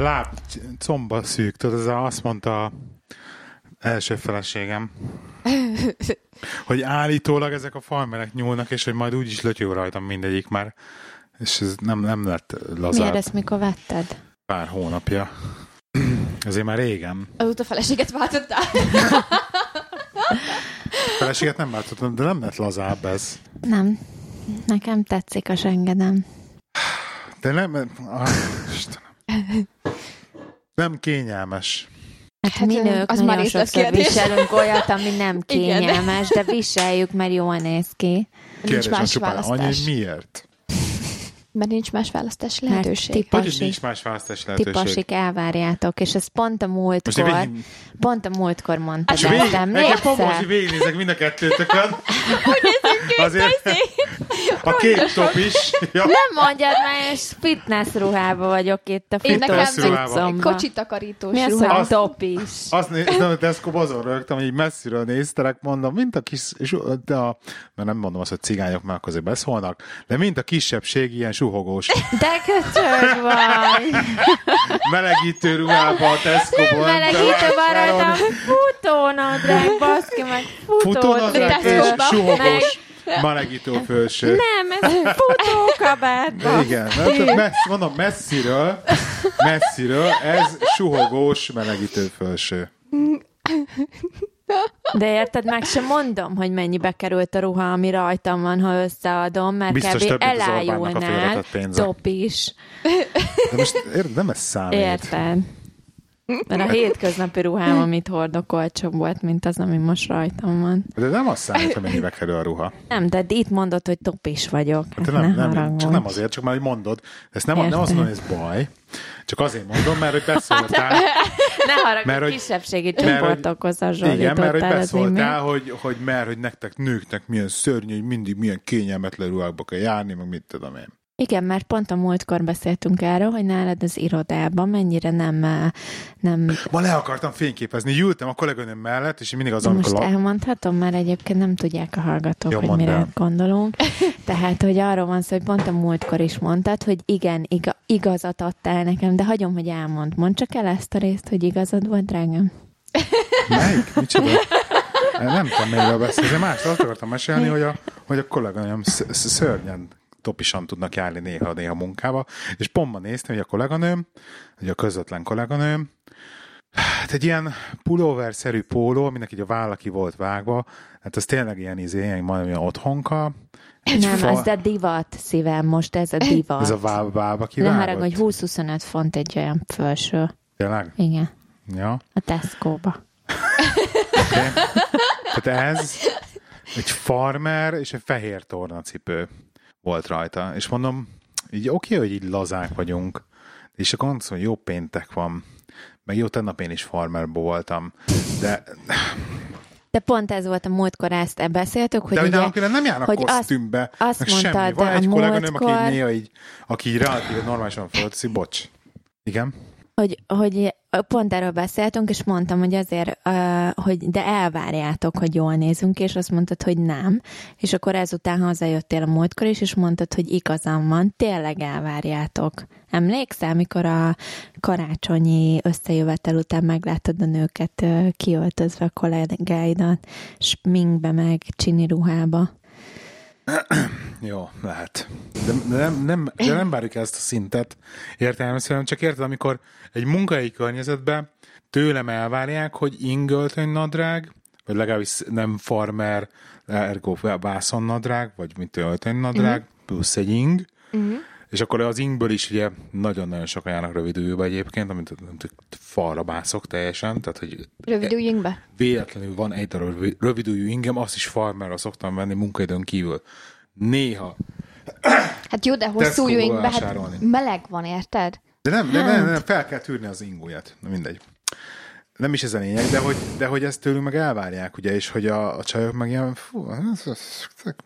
De lát, comba szűk, tudod, ez azt mondta a első feleségem, hogy állítólag ezek a farmerek nyúlnak, és hogy majd úgyis lötyő rajtam mindegyik már, és ez nem, nem lett lazább. Miért ezt mikor vetted? Pár hónapja. Azért már régen. Azóta feleséget váltottál. Feleséget nem váltottam, de nem lett lazább ez. Nem. Nekem tetszik a sengedem. De nem... Ah, Istenem. Nem kényelmes. Hát, Hát, mi nők az nagyon már sokszor részletkérdés. viselünk olyat, ami nem Igen. kényelmes, de viseljük, mert jól néz ki. Nincs Kérdés a más csupán annyi, miért? Mert nincs más választási Mert lehetőség. tip- Hogy Pasik. nincs más választási Ti lehetőség? pasik elvárjátok, és ez pont a Most múltkor, én végig, pont a múltkor mondtad és ezt, végig, nekem most emlékszel? így végignézek mind a kettőtökön. Azért a két top is. Ja. Nem mondjad már, és fitness ruhába vagyok itt a Fitness ruhában. futócuccomban. Kocsitakarítós Mi az, hogy Azt- top is? Azt néztem, a Tesco azon rögtem, hogy így messziről néztelek, mondom, mint a kis, de a, mert nem mondom azt, hogy cigányok már azért beszólnak, de mint a kisebbség ilyen suhogós De köcsög vagy! melegítő ruhába a Tesco-ból. Melegítő van rajta, futónadrág, baszki, meg Futónadrág és suhogós melegítő felső. Nem, ez futókabát. Igen, mert messz, mondom, messziről, messziről, ez suhogós melegítő felső. De érted, meg sem mondom, hogy mennyibe került a ruha, ami rajtam van, ha összeadom, mert Biztos kb. elájulnál, top is. De most érted, nem ez számít. Érted? Mert a hétköznapi ruhám, amit hordok, olcsóbb volt, mint az, ami most rajtam van. De nem azt számít, hogy mennyibe kerül a ruha. Nem, de itt mondod, hogy top is vagyok. Hát nem, ne nem, csak nem azért, csak már hogy mondod. Ezt nem, nem Értem. azt mondom, hogy ez baj, csak azért mondom, mert hogy beszóltál, Ne haragudj, Mert, hogy- kisebbségi csoportokhoz igen, mert hogy beszóltál, hogy, hogy mert hogy nektek nőknek milyen szörnyű, hogy mindig milyen kényelmetlen ruhákba kell járni, meg mit tudom én. Igen, mert pont a múltkor beszéltünk erről, hogy nálad az irodában mennyire nem, nem Ma le akartam fényképezni, ültem a kolléganőm mellett, és mindig az, amikor most la... elmondhatom, mert egyébként nem tudják a hallgatók, Jó, hogy mire el. gondolunk. Tehát, hogy arról van szó, hogy pont a múltkor is mondtad, hogy igen, iga, igazat adtál nekem, de hagyom, hogy elmond. Mondd csak el ezt a részt, hogy igazad volt, drágám. Melyik? Micsoda? Nem tudom, miről beszélni. Más azt akartam mesélni, hogy a, hogy a kolléganőm sz- sz- szörnyen topisan tudnak járni néha-néha munkába, és pont ma néztem, hogy a kolléganőm, hogy a közvetlen kolléganőm, hát egy ilyen pulóver-szerű póló, aminek így a válla ki volt vágva, hát az tényleg ilyen izé, ilyen majdnem ilyen otthonka. Egy nem, fa- ez a divat szívem, most ez a divat. Ez a válba, válba Nem harag, kivágott? hogy 20-25 font egy olyan felső. Tényleg? Igen, Ja. a Tesco-ba. Okay. Tehát ez egy farmer és egy fehér tornacipő volt rajta. És mondom, így oké, okay, hogy így lazák vagyunk, és akkor mondom, hogy jó péntek van, meg jó, tegnap én is farmerból voltam, de, De pont ez volt a múltkor, ezt beszéltük, hogy de ugye, nálunk nem járnak hogy azt- kosztümbe, azt meg mondtad semmi. Van egy kolléganőm, aki múltkor- néha így, aki így relatíve normálisan földszi, bocs. Igen? hogy, hogy pont erről beszéltünk, és mondtam, hogy azért, hogy de elvárjátok, hogy jól nézünk, és azt mondtad, hogy nem. És akkor ezután hazajöttél a múltkor is, és mondtad, hogy igazam van, tényleg elvárjátok. Emlékszel, mikor a karácsonyi összejövetel után megláttad a nőket kiöltözve a kollégáidat, sminkbe meg csini ruhába? Jó, lehet. De, de, nem, nem, de nem várjuk ezt a szintet értelemszerűen, csak érted, amikor egy munkai környezetben tőlem elvárják, hogy ingöltöny nadrág, vagy legalábbis nem farmer, ergo vászon nadrág, vagy mint öltöny nadrág, uh-huh. plusz egy ing, uh-huh. És akkor az ingből is ugye nagyon-nagyon sokan járnak rövidülve egyébként, amit amit falra mászok teljesen, tehát hogy Rövidüljünk be. véletlenül van egy darab rövi- rövidüljű ingem, azt is farmerra szoktam venni munkaidőn kívül. Néha. Hát jó, de hosszú ujjainkbe, hát meleg van, érted? De nem, de nem, nem, fel kell tűrni az ingóját. Na mindegy. Nem is ez a lényeg, de hogy, de hogy ezt tőlünk meg elvárják, ugye, és hogy a, a csajok meg ilyen, fú,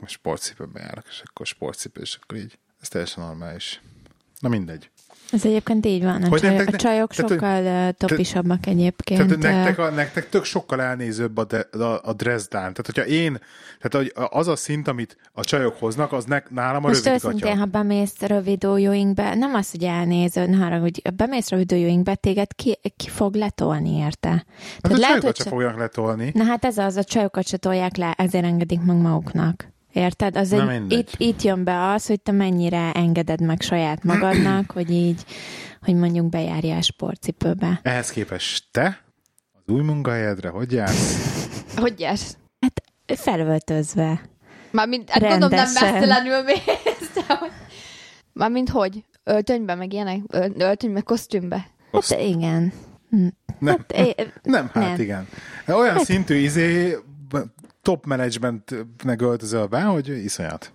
most sportcipőben járok, és akkor sportcipő, és akkor így. Ez teljesen normális. Na mindegy. Ez egyébként így van. A, Hogy csajok, nektek- a csajok tehát, hogy- sokkal uh, topisabbak egyébként. Tehát nektek, a, nektek tök sokkal elnézőbb a, de, a, a Dresdán. Tehát, hogyha én, tehát hogy az a szint, amit a csajok hoznak, az ne, nálam a Most rövid őszintén, gatya. ha bemész rövid ujjingbe, nem az, hogy elnéző, ne haragudj, bemész rövid ujjingbe, téged ki, ki fog letolni érte. Hát a lehet, csajokat hogy se se- fogják letolni. Na hát ez az, a csajokat se tolják le, ezért engedik meg maguknak. Érted? Az Na egy, mindegy. itt, itt jön be az, hogy te mennyire engeded meg saját magadnak, hogy így, hogy mondjuk bejárjál sportcipőbe. Ehhez képest te az új munkahelyedre hogy jársz? Hogy jársz? Hát felöltözve. Mármint, hát gondolom nem Rendesen. mesztelenül mész, de hogy... Mármint hogy? Öltönybe, meg ilyenek? Öl- Öltönybe, kosztümbe? Hát igen. Nem, Hát, é- nem, hát nem. igen. Olyan szintű izé top managementnek öltözöl be, hogy iszonyat.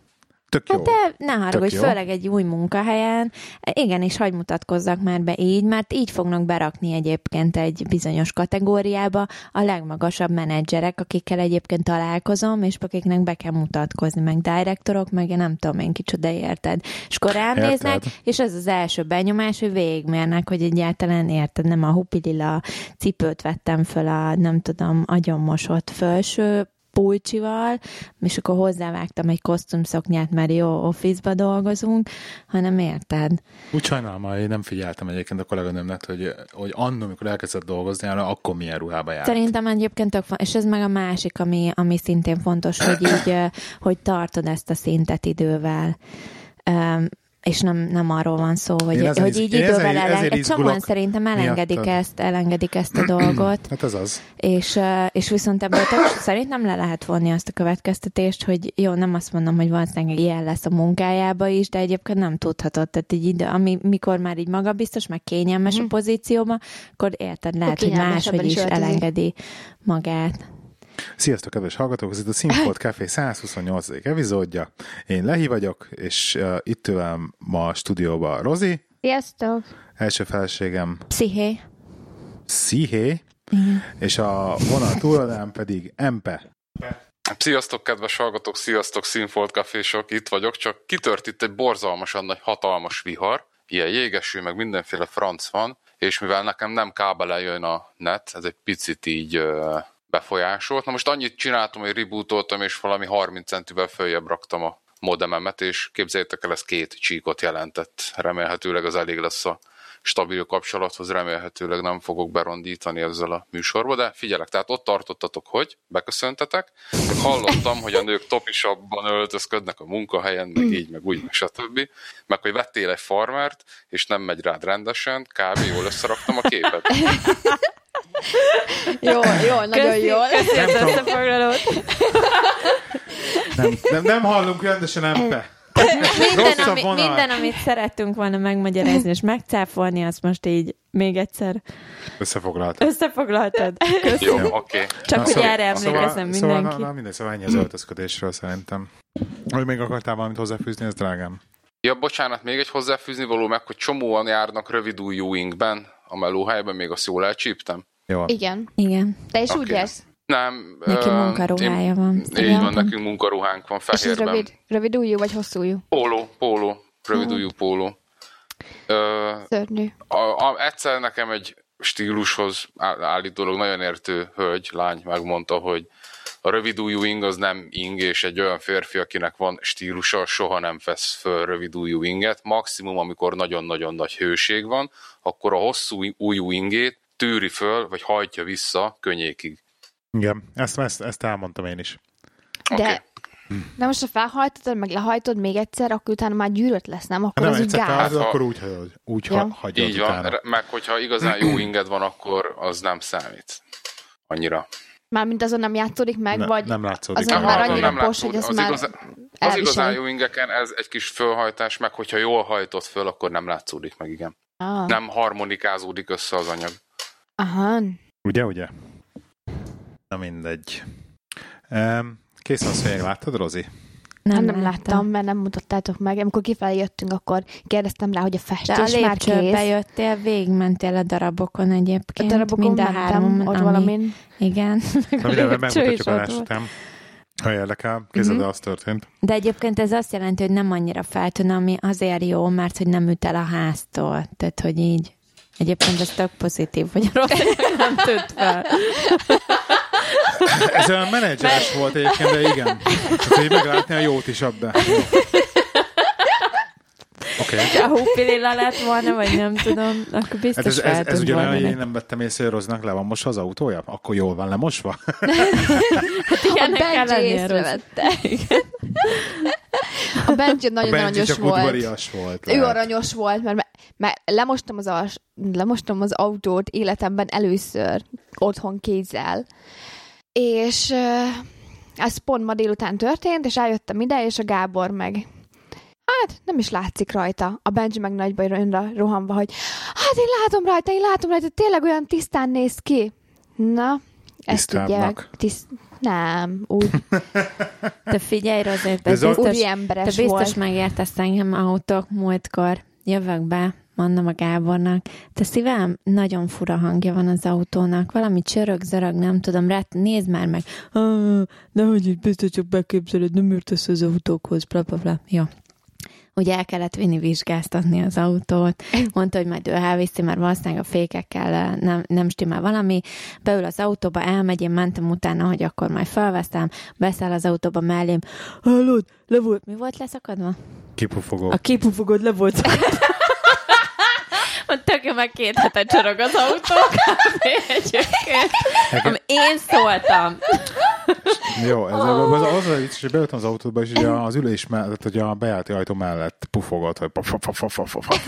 Tök jó. Hát de ne haragudj, jó. főleg egy új munkahelyen, igen, és hagy mutatkozzak már be így, mert így fognak berakni egyébként egy bizonyos kategóriába a legmagasabb menedzserek, akikkel egyébként találkozom, és akiknek be kell mutatkozni, meg direktorok, meg nem tudom én kicsoda érted. És akkor ránéznek, Érted. és ez az első benyomás, hogy végigmérnek, hogy egyáltalán érted, nem a hupilila cipőt vettem föl a, nem tudom, agyonmosott felső pulcsival, és akkor hozzávágtam egy kosztümszoknyát, mert jó office-ba dolgozunk, hanem érted? Úgy sajnálom, hogy nem figyeltem egyébként a kolléganőmnek, hogy, hogy annól, amikor elkezdett dolgozni, akkor milyen ruhába járt. Szerintem egyébként tök és ez meg a másik, ami, ami szintén fontos, hogy így, hogy tartod ezt a szintet idővel. Um, és nem, nem arról van szó, hogy, Én ezen hogy így én idővel ezen- ezért egy csomóan szerintem elengedik miattad. ezt, elengedik ezt a dolgot. Hát ez az. És, és viszont ebből tök, szerintem le lehet vonni azt a következtetést, hogy jó, nem azt mondom, hogy valószínűleg ilyen lesz a munkájába is, de egyébként nem tudhatod. Tehát így idő, ami, mikor már így magabiztos, meg kényelmes Mhm. a pozícióban, akkor érted, lehet, hogy máshogy is is elengedi magát. Sziasztok, kedves hallgatók! Ez itt a Színfolt Café 128. epizódja. Én Lehi vagyok, és uh, itt ülem ma a stúdióban Rozi, Sziasztok! első feleségem Psziché. Szihé, és a vonal túloldalán pedig Empe. Sziasztok, kedves hallgatók, sziasztok, Színfolt kafésok, itt vagyok, csak kitört itt egy borzalmasan nagy, hatalmas vihar, ilyen jégeső, meg mindenféle franc van, és mivel nekem nem kábelen jön a net, ez egy picit így ö, befolyásolt. Na most annyit csináltam, hogy rebootoltam, és valami 30 centivel följebb raktam a modememet, és képzeljétek el, ez két csíkot jelentett. Remélhetőleg az elég lesz a stabil kapcsolathoz, remélhetőleg nem fogok berondítani ezzel a műsorba, de figyelek, tehát ott tartottatok, hogy beköszöntetek, hallottam, hogy a nők topisabban öltözködnek a munkahelyen, meg így, meg úgy, meg stb. Meg hogy vettél egy farmert, és nem megy rád rendesen, kb. jól összeraktam a képet. Jó, jó, nagyon Köszi, jól. Köszi az összefoglalót. Nem, nem, nem hallunk rendesen Empe. Minden, ami, vonal. minden, amit szerettünk volna megmagyarázni és megcáfolni, azt most így még egyszer Összefoglalt. összefoglaltad. Köszi. Jó, oké. Okay. Csak Na, hogy szóval- erre emlékezem szóval, mindenki. Szóval, na, na, mindegy, szóval ennyi az öltözködésről szerintem. Hogy még akartál valamit hozzáfűzni, ez drágám. Ja, bocsánat, még egy hozzáfűzni való meg, hogy csomóan járnak rövidújú ingben, a melóhelyben, még azt jól elcsíptem. Jó. Igen. Igen. Te is Oké. úgy jársz? Nem. Neki munkaruhája én- van. Így Igen. van, nekünk munkaruhánk van És ez fehérben. rövid, rövid ujjú vagy hosszú ujjú? Póló, póló, rövidújú póló. Ö, Szörnyű. a, a, egyszer nekem egy stílushoz áll- állítólag nagyon értő hölgy, lány megmondta, hogy a rövidújú ing az nem ing, és egy olyan férfi, akinek van stílusa, soha nem vesz föl rövidújú inget. Maximum, amikor nagyon-nagyon nagy hőség van, akkor a hosszú újú ingét tűri föl, vagy hajtja vissza könnyékig. Igen, ezt, ezt, ezt elmondtam én is. De, de most ha felhajtod, meg lehajtod még egyszer, akkor utána már gyűrött lesz, nem? Akkor Ha az nem úgy egyszer gáz. Hát, ha- akkor úgy hagyod. Úgy Ja. ha, hagyod Így van, utána. Re- meg hogyha igazán jó inged van, akkor az nem számít. Annyira. Mármint azon nem játszódik meg, Ne- vagy nem látszódik azon már annyira nem pos, hogy az, Az már igazán- Az igazán jó ingeken ez egy kis fölhajtás, meg hogyha jól hajtott föl, akkor nem látszódik meg, igen. Ah. Nem harmonikázódik össze az anyag. Aha. Ugye, ugye? Na mindegy. Um, kész van szőnyeg, láttad, Rozi? Nem, nem láttam, mert nem mutattátok meg. Amikor kifelé jöttünk, akkor kérdeztem rá, hogy a De a festés már kész. jöttél, végigmentél a darabokon A egyébként. darabokon mind a mentem, három, ott ami... valamin. Igen. Na A megmutatjuk a lestem. Ha érdekel, kézzel, Mhm. de az történt. De egyébként ez azt jelenti, hogy nem annyira feltűnő, ami azért jó, mert hogy nem üt el a háztól. Tehát, hogy így Egyébként ez tök pozitív, hogy a rossz nem tűnt fel. Ez olyan menedzseres volt egyébként, de igen. Tehát, hogy meglátni a jót is abba. Oké. Okay. Ha húpililla lett volna, vagy nem tudom, akkor biztos Hát ez, ez, ez ugyanolyan, hogy én nem vettem észre, hogy Roznak le van mosva az autója? Akkor jól van lemosva? Hát A ilyenek kell Benji észrevette. A Benji A nagyon Benji aranyos csak volt. volt. Ő lehet. aranyos volt, mert, mert lemostam, az lemostam az autót életemben először otthon kézzel. És ez pont ma délután történt, és eljöttem ide, és a Gábor meg Hát nem is látszik rajta. A Benji meg nagy bajra rohanva, hogy hát én látom rajta, én látom rajta, tényleg olyan tisztán néz ki. Na, ezt tudják. Tisztábbnak. Tiszt... Nem, úgy Te figyelj, Rozi, te ez a- biztos, úri te emberes biztos volt. megértesz engem autók múltkor. Jövök be, mondom a Gábornak. Te szívem, nagyon fura hangja van az autónak. Valami csörög, zörög, nem tudom. Rá, nézd már meg. De hogy biztos csak beképzeled, nem értesz az autókhoz, bla, bla, bla. Jó. Ugye el kellett vinni vizsgáztatni az autót. Mondta, hogy majd ő elviszi, mert valószínűleg a fékekkel eh, nem, nem stimmel valami. Beül az autóba, elmegy, én mentem utána, hogy akkor majd felveszem. Beszáll az autóba mellém. Hallod, le volt. Mi volt leszakadva? Kipufogó. A képufogod le volt szakadva. Hogy tök jó, meg két hete csorog az autó, kb. egyébként. Ami én szóltam. Jó, ez az, az, az, az, hogy beültem az autóba, és az ülés mellett, hogy a bejárati ajtó mellett pufogott, hogy paf, paf, paf, paf, paf, paf.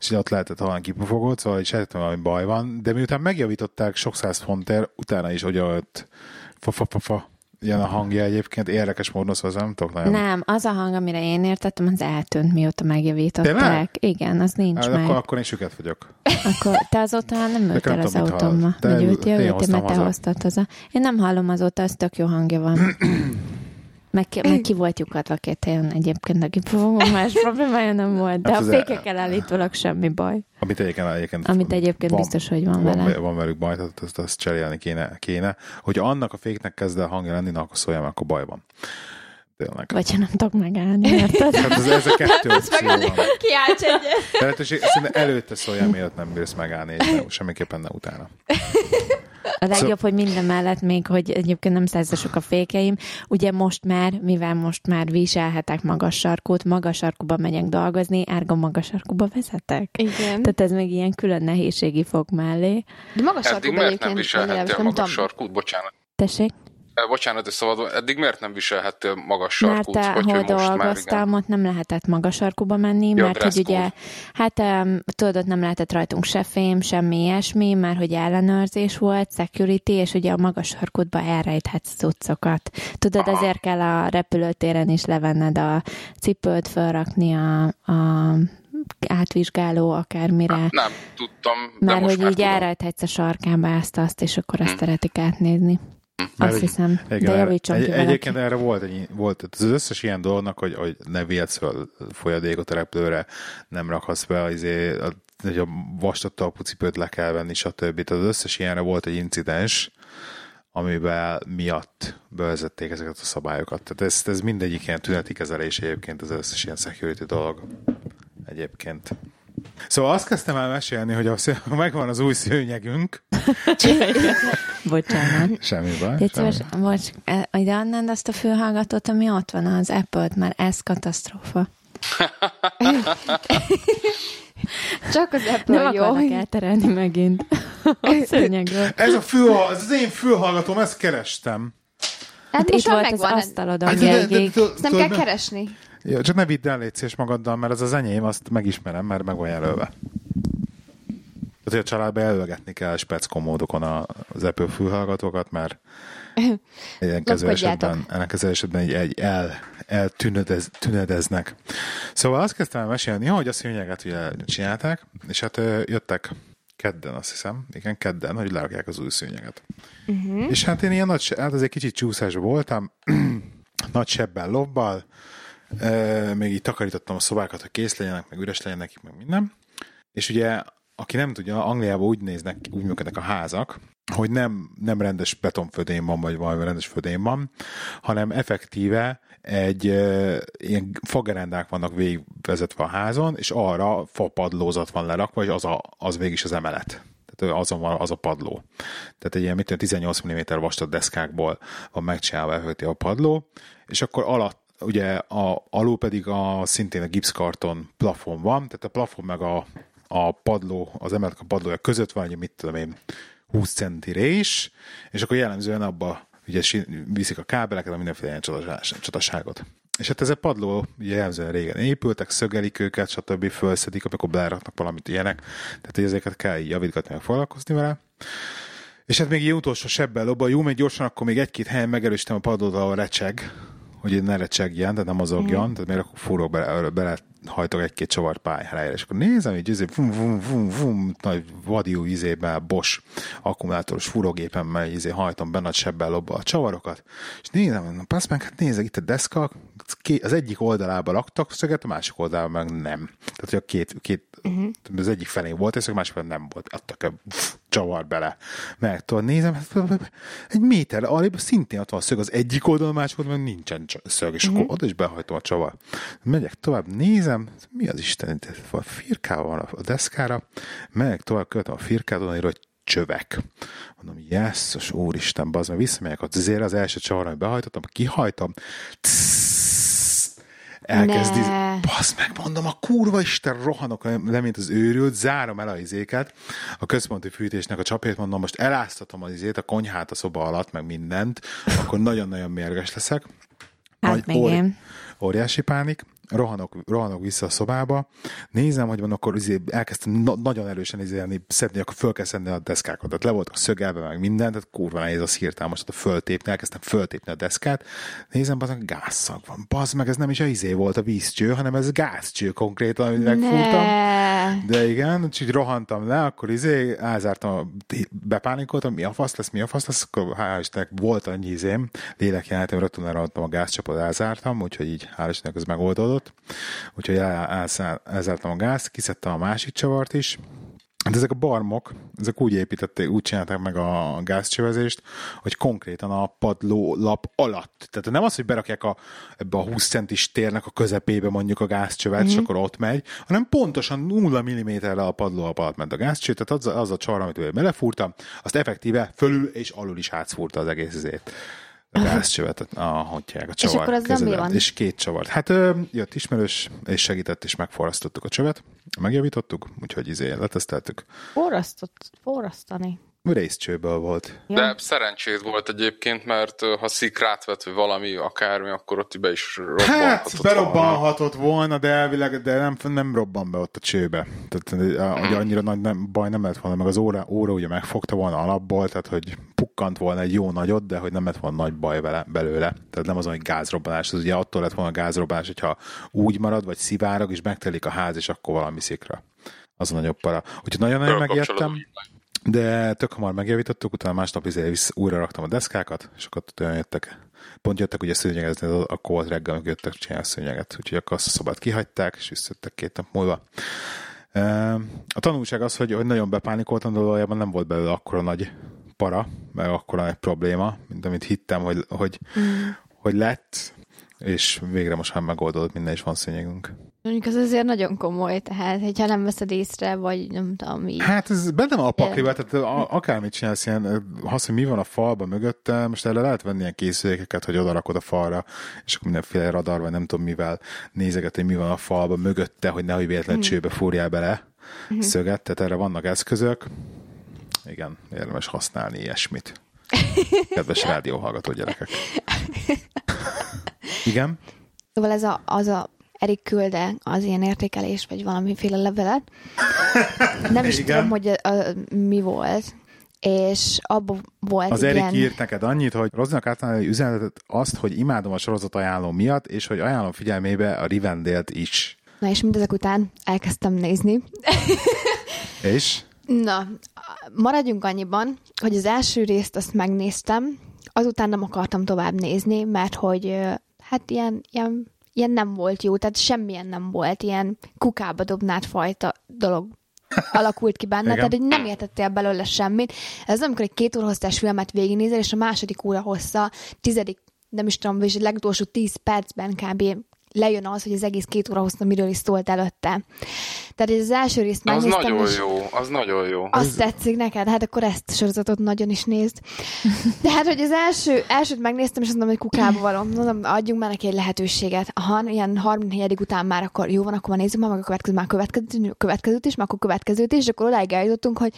és ott lehetett hallani kipufogott, szóval is sejtettem, valami baj van, de miután megjavították sok száz fontért, utána is ugye ott fa, fa, fa, fa, ilyen a hangja egyébként, érdekes módon, szóval nem tudok nagyon. Nem, az a hang, amire én értettem, az eltűnt, mióta megjavították. Tényleg? Igen, az nincs Hát, meg. akkor, akkor én süket vagyok. Akkor te azóta nem ültél nem az tudom, hall. Te Vagy ül- ültél, én ültél, hoztam mert te haza. hoztad haza. Én nem hallom azóta, az tök jó hangja van. Meg, meg ki volt lyukadva két helyen egyébként, aki más problémája nem volt. De Hát a fékekkel állítólag semmi baj. Amit egyébként, egyébként, Amit egyébként biztos, hogy van vele. Van, van velük baj, tehát azt, azt cserélni kéne, kéne. Hogyha annak a féknek kezd el hangja lenni, na, akkor szóljam, akkor baj van. Tényleg. Vagy ha nem tudok megállni, érted? Hát ez, ez a kettő opció van. Kiálts egyet. Lehetőség, szerintem előtte szóljál, miatt nem bírsz megállni, és nem, semmiképpen ne utána. A legjobb, hogy minden mellett még, hogy egyébként nem százasok a fékeim. Ugye most már, mivel most már viselhetek magas sarkút, magas sarkuba megyek dolgozni, árga magas sarkuba vezetek. Igen. Tehát ez még ilyen külön nehézségi fog mellé. De magas Eddig sarkúban miért nem viselhettél magas sarkút? Bocsánat. Tessék? Eh, Bocsánat, hogy szabadon. Eddig miért nem viselhettél magas Mert sarkút? te, Hogy, hol hogy már dolgoztam, ott nem lehetett magas sarkuba menni, Ja, mert hogy ugye, hát um, tudod, ott nem lehetett rajtunk se fém, semmi ilyesmi, mert hogy ellenőrzés volt, security, és ugye a magas sarkutba elrejthetsz cuccokat. Tudod, Aha. ezért kell a repülőtéren is levenned a cipőt, felrakni a, a átvizsgáló akármire. Nem, tudtam, de Mert hogy már így elrejthetsz a sarkába ezt-azt, és akkor azt szeretik átnézni. Mert Azt hiszem. Igen, De javítson egy, ki egyébként erre volt, egy, volt az összes ilyen dolognak, hogy, hogy ne vihetsz fel folyadékot a repülőre, nem rakhatsz be, izé, a, hogy a cipőt le kell venni, stb. Tehát az összes ilyenre volt egy incidens, amivel miatt bevezették ezeket a szabályokat. Tehát ez, ez mindegyik ilyen tüneti kezelés egyébként, az összes ilyen security dolog egyébként. Szóval azt kezdtem el mesélni, hogy a, sző- megvan az új szőnyegünk. Bocsánat. Semmi baj. Semmi. szíves, bocs, e- ide adnád azt a fülhallgatót, ami ott van az Apple-t, mert ez katasztrófa. Csak az Nem Apple jó. akarnak elterelni megint a szőnyegről. Ez a fül, ez az én fülhallgatóm, ezt kerestem. Hát Hát itt volt az megvan. asztalodon Hát, de- de- de- de- Ezt nem kell keresni. Jó, csak ne vidd el légy magaddal, mert az az enyém, azt megismerem, mert meg van jelölve. Tehát, a családba jelölgetni kell speckó módokon a- az Apple fülhallgatókat, mert ellenkező esetben, ellenkező esetben egy, egy el, eltünedez, tünedeznek. Szóval azt kezdtem el mesélni, hogy a szőnyeget ugye csinálták, és hát jöttek kedden, azt hiszem, igen, kedden, hogy lerakják az új szőnyeget. Uh-huh. És hát én ilyen nagy, hát azért kicsit csúszásban voltam, nagy sebben lobbal, még így takarítottam a szobákat, hogy kész legyenek, meg üres legyenek, meg minden. És ugye, aki nem tudja, Angliában úgy néznek, úgy működnek a házak, hogy nem, nem rendes betonfödén van, vagy valami rendes födén van, hanem effektíve egy ilyen fagerendák vannak végigvezetve a házon, és arra fapadlózat van lerakva, és az, a, az végig is az emelet. Tehát azon van az a padló. Tehát egy ilyen mit 18 mm vastag deszkákból van megcsinálva a padló, és akkor alatt ugye a, alul pedig a, szintén a gipszkarton plafon van, tehát a plafon meg a, a padló, az emelet a padlója között van, hogy mit tudom én, 20 centi rés, és akkor jellemzően abba ugye viszik a kábeleket, a mindenféle ilyen csataságot. És hát ez a padló jellemzően régen épültek, szögelik őket, stb. felszedik, amikor beleraknak valamit ilyenek, tehát ezeket kell javítgatni, meg foglalkozni vele. És hát még egy utolsó sebbel lobba, jó, még gyorsan, akkor még egy-két helyen megerősítem a padlót, ahol recseg, hogy ne recsegjen, tehát nem mozogjon, mm. tehát még akkor fúrok bele, bele hajtok egy-két csavar pályára, és akkor nézem, hogy izé, vum, vum, vum, vum, nagy vadiú izében, Bosch akkumulátoros fúrógépemmel izé, hajtom benne a sebbel lobba a csavarokat, és nézem, na passz meg, hát nézek, itt a deszka, az egyik oldalába laktak szöget, a másik oldalában meg nem. Tehát, hogy a két, két uh-huh. az egyik felén volt, és a másik felén nem volt. Adtak a csavar bele. Meg tudod, nézem, hát, egy méter alébb szintén ott van a szög, az egyik oldalon, a másik oldalon nincsen szög, és uh-huh. akkor oda is behajtom a csavar. Megyek tovább, nézem, mi az Isten, a firkával van a deszkára, megyek tovább, követem a firkát, onnan hogy csövek. Mondom, jesszus, úristen, bazd, mert visszamegyek a zére, az első csavar, amit behajtottam, kihajtom, elkezdi, basz meg, mondom, a kurva isten rohanok le, mint az őrült, zárom el a izéket, a központi fűtésnek a csapét, mondom, most eláztatom az izét, a konyhát a szoba alatt, meg mindent, akkor nagyon-nagyon mérges leszek. Hát még én. Óriási pánik rohanok, rohanok vissza a szobába, nézem, hogy van, akkor izé, elkezdtem na- nagyon erősen izélni, szedni, akkor föl kell szedni a deszkákat. Tehát le voltak szögelve, meg minden, tehát kurva nehéz a hirtelen most a föltépni, elkezdtem föltépni a deszkát, nézem, az a gázszag van. Bazd meg, ez nem is a izé volt a vízcső, hanem ez gázcső konkrétan, amit megfúrtam. De igen, úgyhogy rohantam le, akkor izé, elzártam, bepánikoltam, mi a fasz lesz, mi a fasz lesz, akkor hál' Istennek volt annyi izém, lélekjelenetem, rögtön a gázcsapot, elzártam, úgyhogy így hál' Istennek ez megoldódott volt, úgyhogy el, elzártam a gázt, kiszedtem a másik csavart is, Hát ezek a barmok, ezek úgy építették, úgy csinálták meg a gázcsövezést, hogy konkrétan a padló lap alatt. Tehát nem az, hogy berakják a, ebbe a 20 centis térnek a közepébe mondjuk a gázcsövet, mm-hmm. és akkor ott megy, hanem pontosan 0 mm-re a padló lap alatt ment a gázcső, tehát az, az a csar, amit belefúrtam, azt effektíve fölül és alul is átszúrta az egész a gázcsövet, a, hagyják a csavar És akkor az nem van? És két csavart. Hát ö, jött ismerős, és segített, és megforrasztottuk a csövet, megjavítottuk, úgyhogy izé leteszteltük. Forrasztott, forrasztani részcsőből volt. De ja. szerencsét volt egyébként, mert ha szikrát vett, vagy valami, akármi, akkor ott be is robbanhatott Hát, berobbanhatott volna, volna de elvileg de nem, nem robban be ott a csőbe. Tehát ugye annyira nagy nem, baj nem lett volna, meg az óra, óra ugye megfogta volna alapból, tehát hogy pukkant volna egy jó nagyot, de hogy nem lett volna nagy baj vele, belőle. Tehát nem az, hogy gázrobbanás, az ugye attól lett volna gázrobbanás, hogyha úgy marad, vagy szivárog, és megtelik a ház, és akkor valami szikra. Az a nagyobb para. Úgyhogy nagyon-nagyon megijedtem. De tök hamar megjavítottuk, utána másnap izé újra raktam a deszkákat, és akkor olyan jöttek, pont jöttek ugye szőnyegezni, akkor volt reggel, amikor jöttek csinálni a szőnyeget, úgyhogy akkor azt a szobát kihagyták, és visszajöttek két nap múlva. A tanulság az, hogy, hogy nagyon bepánikoltam, de valójában nem volt belőle akkora nagy para, meg akkora nagy probléma, mint amit hittem, hogy, hogy, mm. hogy lett, és végre most már megoldódott minden, és van szőnyegünk. Mondjuk az azért nagyon komoly, tehát hogyha nem veszed észre, vagy nem tudom, így. Hát ez benne van a pakliba, tehát akármit csinálsz, ilyen, az, hogy mi van a falba mögötte, most erre lehet venni ilyen készülékeket, hogy oda rakod a falra, és akkor mindenféle radar, vagy nem tudom mivel nézeget, hogy mi van a falba mögötte, hogy nehogy véletlen mm. csőbe fúrjál bele mm-hmm. szöget, tehát erre vannak eszközök. Igen, érdemes használni ilyesmit. Kedves rádióhallgató gyerekek. Igen? Szóval ez a, az a Erik külde az ilyen értékelés, vagy valamiféle levelet. Nem is Igen. tudom, hogy a, a, mi volt, és abban volt Az Erik írt neked annyit, hogy Rozinak általában üzenetet azt, hogy imádom a sorozat ajánló miatt, és hogy ajánlom figyelmébe a Rivendélt is. Na és mindezek után elkezdtem nézni. és? Na, maradjunk annyiban, hogy az első részt azt megnéztem, azután nem akartam tovább nézni, mert hogy hát ilyen, ilyen, ilyen nem volt jó, tehát semmilyen nem volt, ilyen kukába dobnád fajta dolog alakult ki benne, tehát hogy nem értettél belőle semmit. Ez amikor egy két óra hosszás filmet végignézel, és a második óra hossza, tizedik, nem is tudom, és a legutolsó tíz percben kb lejön az, hogy az egész két óra hosszú miről is szólt előtte. Tehát ez az első részt Az megnéztem, nagyon és jó, az nagyon jó. azt tetszik neked? Hát akkor ezt a sorozatot nagyon is nézd. De hát, hogy az első, elsőt megnéztem, és azt mondom, hogy kukába való. Mondom, adjunk már neki egy lehetőséget. Ha ilyen 34 után már akkor jó van, akkor már nézzük már meg a következő, már következőt, következőt is, már akkor következőt is, és akkor odáig eljutottunk, hogy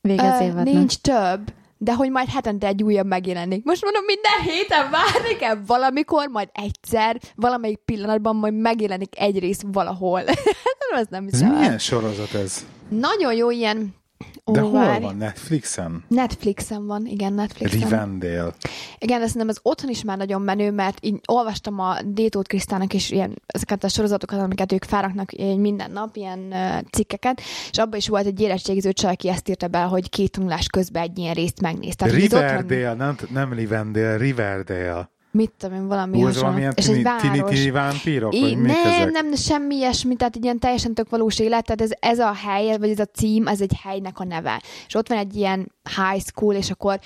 Vége az ö, nincs több de hogy majd hetente egy újabb megjelenik. Most mondom, minden héten várni kell valamikor, majd egyszer, valamelyik pillanatban majd megjelenik egy rész valahol. ez nem Ez hiszem. el. milyen sorozat ez? Nagyon jó ilyen... De Ó, hol várj. van? Netflixen? Netflixen van, igen, Netflixen. Rivendell. Igen, de szerintem az otthon is már nagyon menő, mert így olvastam a Détót Krisztának is ilyen, ezeket a sorozatokat, amiket ők fáraknak minden nap, ilyen uh, cikkeket, és abban is volt egy érettségiző csaj, aki ezt írta be, hogy két tanulás közben egy ilyen részt megnéz. Tehát, hogy az otthon- Riverdale, nem, nem Rivendell, Riverdale. Mit tudom én, valami Hú, ez hasonló. valamilyen És egy tini, tini, város. tini vámpírok, mik nem, ezek? nem, semmi ilyesmi, tehát egy ilyen teljesen tök valós élet, tehát ez, ez a hely, vagy ez a cím, ez egy helynek a neve. És ott van egy ilyen high school, és akkor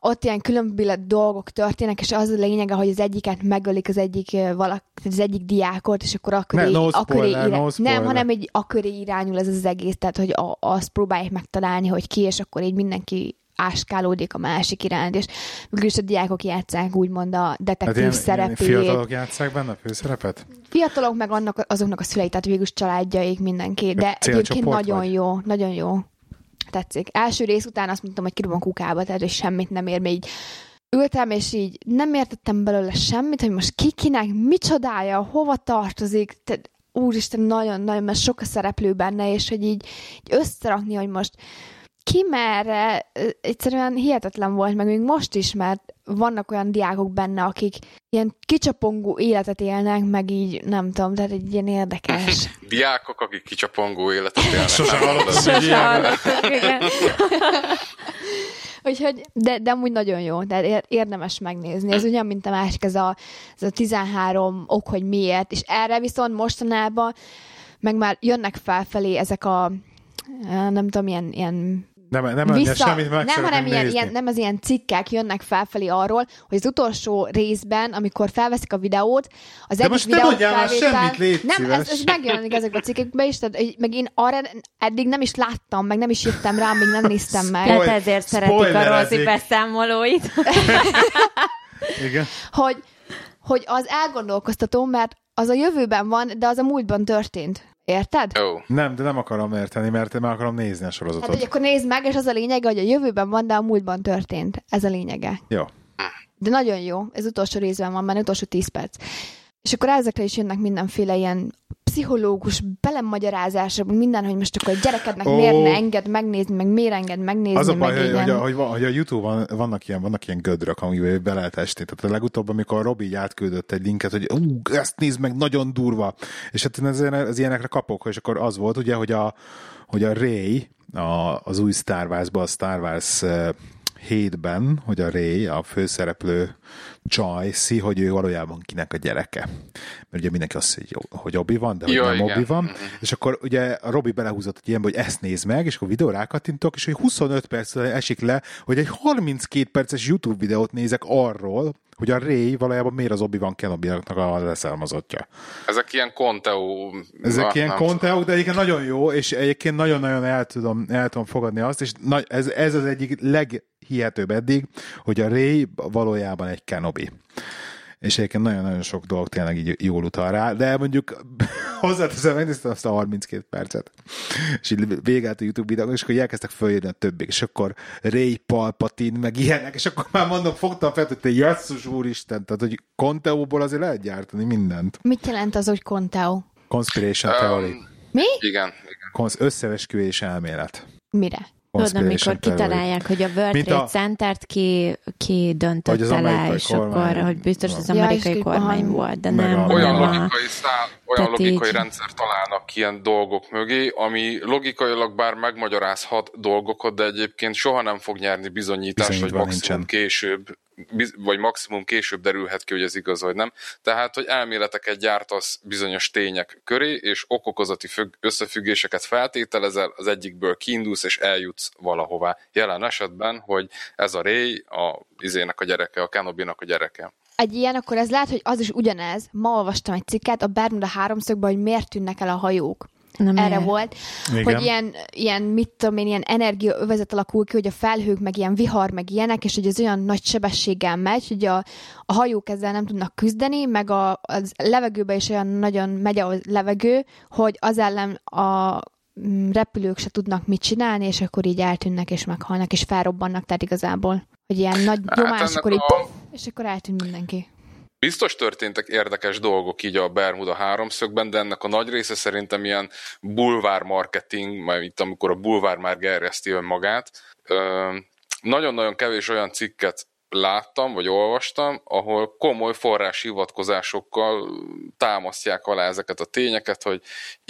ott ilyen különböző dolgok történnek, és az a lényege, hogy az egyiket megölik az egyik valak, az egyik diákot, és akkor akkor Ne, no akkor spoiler, no spoiler. Nem, hanem egy aköré irányul ez az egész, tehát hogy a, azt próbálják megtalálni, hogy ki, és akkor így mindenki áskálódik a másik iránt, és végül is a diákok játszák úgymond a Hát detektív ilyen, ilyen szerepét. fiatalok játszák benne a főszerepet? Fiatalok meg annak, azoknak a szülei, tehát végül családjaik mindenki, de egyébként nagyon vagy? jó, nagyon jó. Tetszik. Első rész után azt mondtam, hogy kirúgom kukába, tehát hogy semmit nem ér, még így ültem, és így nem értettem belőle semmit, hogy most ki kinek, micsodája, hova tartozik, tehát úristen, nagyon-nagyon, mert sok a szereplő benne, és hogy így, így összerakni, hogy most ki merre, egyszerűen hihetetlen volt, meg még most is, mert vannak olyan diákok benne, akik ilyen kicsapongó életet élnek, meg így, nem tudom, tehát egy ilyen érdekes. Diákok, akik kicsapongó életet élnek. Sose nem hallottam, hogy ilyen-. Úgyhogy, de, de amúgy nagyon jó, tehát ér- érdemes megnézni. Ez ugyan, mint a másik, ez a, ez a 13 ok, hogy miért, és erre viszont mostanában meg már jönnek felfelé ezek a nem tudom, ilyen, ilyen Nem, nem, nem vissza, semmit meg nem, hanem ilyen, nézni. ilyen, nem az ilyen cikkek jönnek felfelé arról, hogy az utolsó részben, amikor felveszik a videót, az De egyik most ne videó mondjál már felvétel- semmit, légy Nem, ez, szíves. ez megjelenik ezekben a cikkekben is, tehát meg én arra eddig nem is láttam, meg nem is jöttem rá, még nem néztem meg. Tehát Spoil- ezért szeretik a. Rozi beszámolóit. Igen. hogy, hogy az elgondolkoztató, mert az a jövőben van, de az a múltban történt. Érted? Jó. Nem, de nem akarom érteni, mert meg akarom nézni a sorozatot. Hát, hogy akkor nézd meg, és az a lényege, hogy a jövőben van, de a múltban történt. Ez a lényege. Jó. De nagyon jó. Ez utolsó részben van, már utolsó 10 perc. És akkor ezekre is jönnek mindenféle ilyen pszichológus belemagyarázások, minden, hogy most akkor a gyerekednek oh. miért ne enged megnézni, meg miért enged megnézni, Az a meg baj, hogy, ilyen. hogy, a- hogy, van- hogy a Youtube-on vannak ilyen, vannak ilyen gödrök, amiben be lehet esni. Tehát a legutóbb, amikor a Robi így átküldött egy linket, hogy ú, ezt nézd meg, nagyon durva. És hát én az, az ilyenekre kapok, és akkor az volt ugye, hogy a, hogy a Ray, a, az új Star Wars-ban, a Star Wars eh, 7-ben, hogy a Ray, a főszereplő Joyce, hogy ő valójában kinek a gyereke. Mert ugye mindenki azt mondja, hogy, Obi van, de hogy Ja, nem igen. Obi van. És akkor ugye a Robi belehúzott egy ilyenbe, hogy ezt nézd meg, és akkor videó rákattintok, és hogy 25 perc esik le, hogy egy 32 perces YouTube videót nézek arról, hogy a Ray valójában miért az Obi-Wan kenobi a leszármazottja. Ezek ilyen konteó... Ezek na, ilyen nem konteók, de egyébként nagyon jó, és egyébként nagyon-nagyon el tudom, el tudom fogadni azt, és nagy, ez, ez az egyik leghihetőbb eddig, hogy a Ray valójában egy Kenobi. És egyébként nagyon-nagyon sok dolog tényleg így jól utal rá, de mondjuk hozzáteszem, megnéztem azt a 32 percet, és így végelt a YouTube videó, és akkor elkezdtek följönni a többik, és akkor Ray Palpatine, meg ilyenek, és akkor már mondom, fogtam fel, hogy te jesszus úristen, tehát hogy Conteóból azért lehet gyártani mindent. Mit jelent az, hogy konteo? Conspiration Um, theory. Mi? Igen, igen. Konsz- összeesküvés elmélet. Mire? Tudod, amikor kitalálják, hogy a World Mint Trade a- Center-t ki, ki Vagy döntötte az le, és kormány. akkor, hogy biztos az Ja, amerikai így- kormány aha. volt, de Meg nem, a- Olyan nem a... logikai, szál, olyan Tehát logikai így- rendszer találnak ilyen dolgok mögé, ami logikailag bár megmagyarázhat dolgokat, de egyébként soha nem fog nyerni bizonyítást, vagy Bizonyítva maximum nincsen. később vagy maximum később derülhet ki, hogy ez igaz vagy nem. Tehát, hogy elméleteket gyártasz bizonyos tények köré, és okokozati függ- összefüggéseket feltételezel, az egyikből kiindulsz, és eljutsz valahová. Jelen esetben, hogy ez a Ray a izének a gyereke, a Kenobi-nak a gyereke. Egy ilyen, akkor ez lehet, hogy az is ugyanez. Ma olvastam egy cikket a Bermuda háromszögben, hogy miért tűnnek el a hajók. Na, Erre miért? volt, Igen. hogy ilyen, ilyen, mit tudom én, ilyen energiaövezet alakul ki, hogy a felhők, meg ilyen vihar, meg ilyenek, és hogy ez olyan nagy sebességgel megy, hogy a, a hajók ezzel nem tudnak küzdeni, meg a, az levegőbe is olyan nagyon megy a levegő, hogy az ellen a mm, repülők se tudnak mit csinálni, és akkor így eltűnnek, és meghalnak, és felrobbannak, tehát igazából, hogy ilyen nagy Hát nyomás, ennek akkor így a- puff, és akkor eltűnt mindenki. Biztos történtek érdekes dolgok így a Bermuda háromszögben, de ennek a nagy része szerintem ilyen bulvár marketing, majd itt amikor a bulvár már gerjeszti önmagát. Ö, Nagyon-nagyon kevés olyan cikket láttam, vagy olvastam, ahol komoly forrás hivatkozásokkal támasztják alá ezeket a tényeket, hogy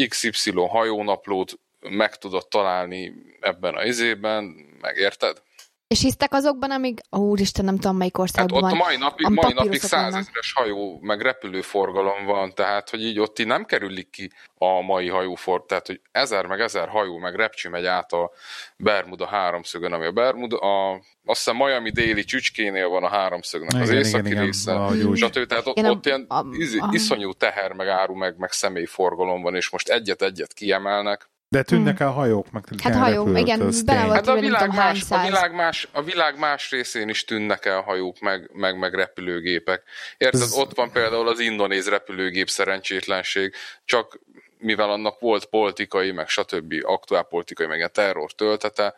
XY hajónaplót meg tudott találni ebben a izében, megérted? És hisztek azokban, amíg, ó, úristen, nem tudom, melyik Hát országban ott van. a mai napig, mai napig százezeres hajó, meg repülőforgalom van, tehát hogy így ott így nem kerülik ki a mai hajófor, tehát hogy ezer meg ezer hajó, meg repcsi megy át a Bermuda háromszögön, ami a Bermuda, a, azt hiszem Miami déli csücskénél van a háromszögnek az Igen, északi igen, igen, része, úgy. stb. Tehát ott, ott ilyen a- izi- a- iszonyú teher, meg áru, meg, meg személyforgalom van, és most egyet-egyet kiemelnek. De tűnnek el hajók, meg Hát ilyen hajó, repülők, igen, az bele volt- Hát a világ, más, a, világ más, a világ más részén is tűnnek el hajók, meg, meg, meg repülőgépek. Érted, Ez- ott van például az indonéz repülőgép szerencsétlenség, csak mivel annak volt politikai, meg stb. aktuál politikai, meg a terror töltete,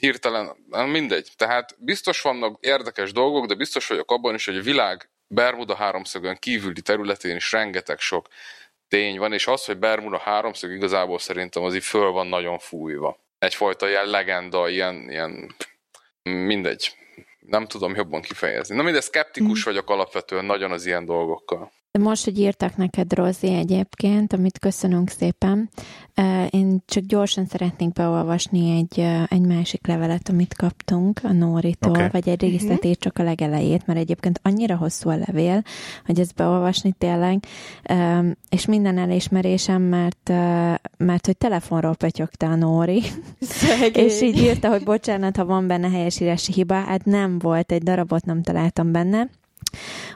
hirtelen, nem mindegy. Tehát biztos vannak érdekes dolgok, de biztos vagyok abban is, hogy a világ Bermuda háromszögön kívüli területén is rengeteg sok tény van, és az, hogy Bermuda háromszög igazából szerintem az így föl van nagyon fújva. Egyfajta ilyen legenda, ilyen, ilyen mindegy. Nem tudom jobban kifejezni. Na mindegy, szkeptikus vagyok alapvetően nagyon az ilyen dolgokkal. De most, hogy írtak neked, Rozi, egyébként, amit köszönünk szépen, én csak gyorsan szeretnék beolvasni egy, egy másik levelet, amit kaptunk a Nóritól, okay. vagy egy részletét, csak a legelejét, mert egyébként annyira hosszú a levél, hogy ezt beolvasni tényleg, és minden elismerésem, mert, mert hogy telefonról pötyögte a Nóri, és így írta, hogy bocsánat, ha van benne helyesírási hiba, hát nem volt, egy darabot nem találtam benne,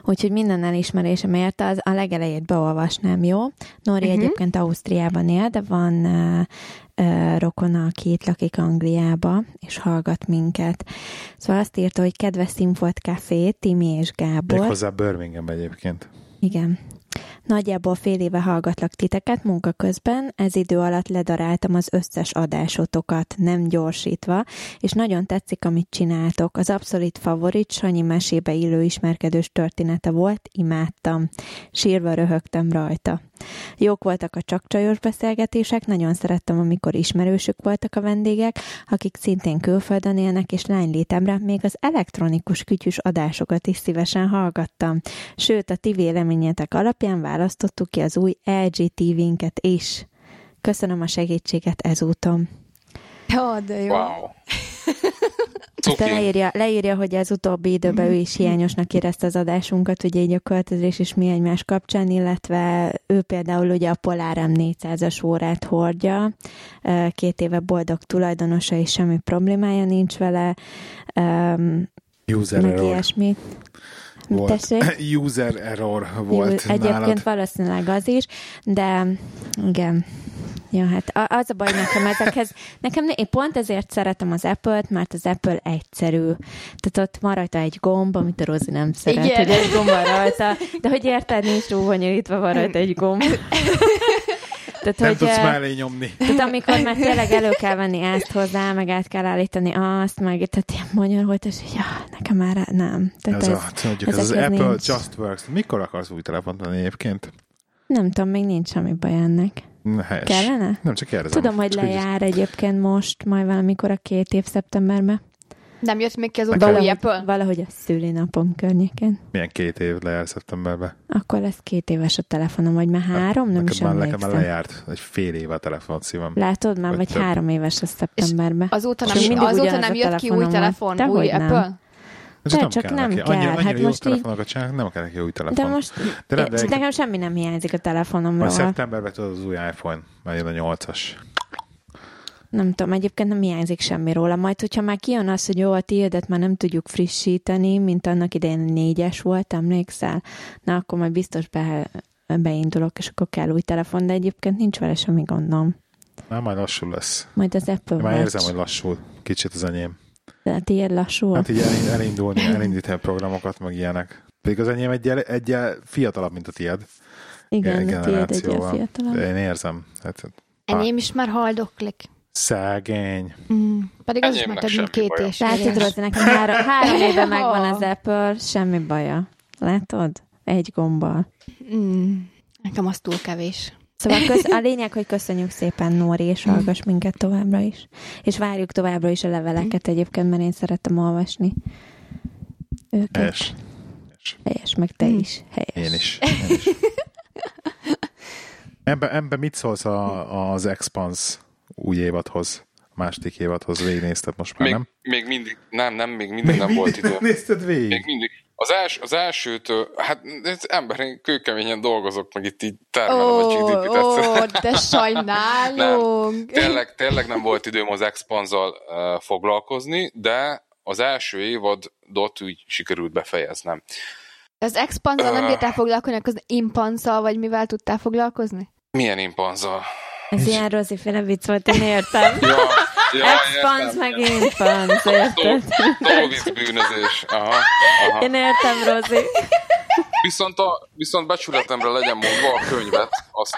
Úgyhogy minden elismerésem érte, az a legelejét beolvasnám, jó? Nóri uh-huh. egyébként Ausztriában él, de van uh, uh, rokona, aki itt lakik Angliába, és hallgat minket. Szóval azt írta, hogy kedves Színfolt Café, Timi és Gábor. Méghozzá Birmingham egyébként. Igen. Nagyjából fél éve hallgatlak titeket munka közben, ez idő alatt ledaráltam az összes adásotokat, nem gyorsítva, és nagyon tetszik, amit csináltok. Az abszolút favorit Sanyi mesébe illő ismerkedős története volt, imádtam. Sírva röhögtem rajta. Jók voltak a csak csajos beszélgetések, nagyon szerettem, amikor ismerősök voltak a vendégek, akik szintén külföldön élnek, és lánylétemre még az elektronikus kütyűs adásokat is szívesen hallgattam. Sőt, a ti véleményetek alapján választottuk ki az új LG TV-nket is. Köszönöm a segítséget ezúton. Jó, de jó. Wow. Aztán Cuki. leírja, leírja, hogy az utóbbi időben ő is hiányosnak érezte az adásunkat, ugye így a költözés és mi egymás kapcsán, illetve ő például ugye a Polarem 400-as órát hordja, két éve boldog tulajdonosa, és semmi problémája nincs vele, User meg error ilyesmi. Volt. Tessék? User error volt Egyébként nálad. valószínűleg az is, de igen. Ja, hát az a baj nekem ezekhez, nekem én pont ezért szeretem az Apple-t, mert az Apple egyszerű. Tehát ott van rajta egy gomb, amit a Rozi nem szeret, Igen. hogy egy gomb van rajta, de hogy érted, nincs túlbonyolítva, van rajta egy gomb. Tehát, Nem hogy, tudsz mellé nyomni. tehát amikor már tényleg elő kell venni ezt hozzá, meg át kell állítani azt, meg tehát ilyen bonyolult, és így, ja, nekem már nem. Tehát Ez, ez, a, tudjuk, ez az ezekhez Apple nincs. Just Works. Mikor akarsz új telefont venni egyébként? Nem tudom, még nincs semmi baj ennek. Helyes. Kellene? Nem, csak kérdezem. Tudom, hogy Csak úgy- lejár egyébként most, majd valamikor a két év szeptemberben. Nem jött még ki az Nekem- új Valahogy, Apple? valahogy a szülinapom környékén. Milyen két év lejár szeptemberben? Akkor lesz két éves a telefonom, vagy már három, nem is már, nekem már emlékszem. lejárt egy fél éve a telefon szívem. Látod már, Vagy vagy több. három éves lesz szeptemberben. Azóta És nem, mindig azóta ugyanaz nem a jött ki új telefonom van. telefon, új Dehogy nem. Apple? Ez De csak nem neki. kell. Annyira, annyira Hát jó most így- telefonokat csinálnak, nem kell neki jó telefon. De most De nem, de de nekem- nekem semmi nem hiányzik a telefonomról. Majd szeptemberben tudod az új iPhone, majd jön a 8-as. Nem tudom, egyébként nem hiányzik semmi róla. Majd, hogyha már kijön az, hogy jó, a tiédet már nem tudjuk frissíteni, mint annak idején négyes volt, emlékszel? Na, akkor majd biztos be, beindulok, és akkor kell új telefon, de egyébként nincs vele semmi gondom. Na, majd lassul lesz. Majd az Apple Már Watch. érzem, hogy lassul. Kicsit az enyém. De a tiéd lassul? Hát így elind- elindulni, elindítani a programokat, meg ilyenek. Pedig az enyém egy, egy fiatalabb, mint a tiéd. Igen, a tiéd egy fiatalabb. De én érzem. Hát, Enyém is már haldoklik. Szegény. Mm. Pedig az is Enyémnek már több mint két és Látod, Rozi, nekem három, három éve megvan az. Apple, semmi baja. Látod? Egy gombbal. Mm. Nekem az túl kevés. Szóval kösz, a lényeg, hogy köszönjük szépen, Nóri, és hallgass minket továbbra is. És várjuk továbbra is a leveleket egyébként, mert én szerettem olvasni őket. Helyes. Helyes, meg te Mm. is. Helyes. Én is. Én is. Ebben ebbe mit szólsz a, az Expans új évadhoz? A második évadhoz végignézted most már, Még, nem? még mindig, nem, nem, még mindig nem volt idő. Nézted végig? Még mindig. Az, els, az elsőtől, hát ez ember, én kőkeményen dolgozok, meg itt így termelem a Ó, GDP-t. ó, egyszerűen. de sajnálunk. Tényleg, tényleg nem volt időm az Expanzal uh, foglalkozni, de az első évadot úgy sikerült befejeznem. Az expanzal nem bírtál foglalkozni, akkor az impanszal, vagy mivel tudtál foglalkozni? Milyen impanzal? Ez ilyen Rozi féle vicc volt, én értem. Ja, ja, Expans meg impans, érted? Dolvic bűnözés. Aha, aha. Én értem, Rozi. Viszont, a, viszont becsületemre legyen mondva a könyvet, azt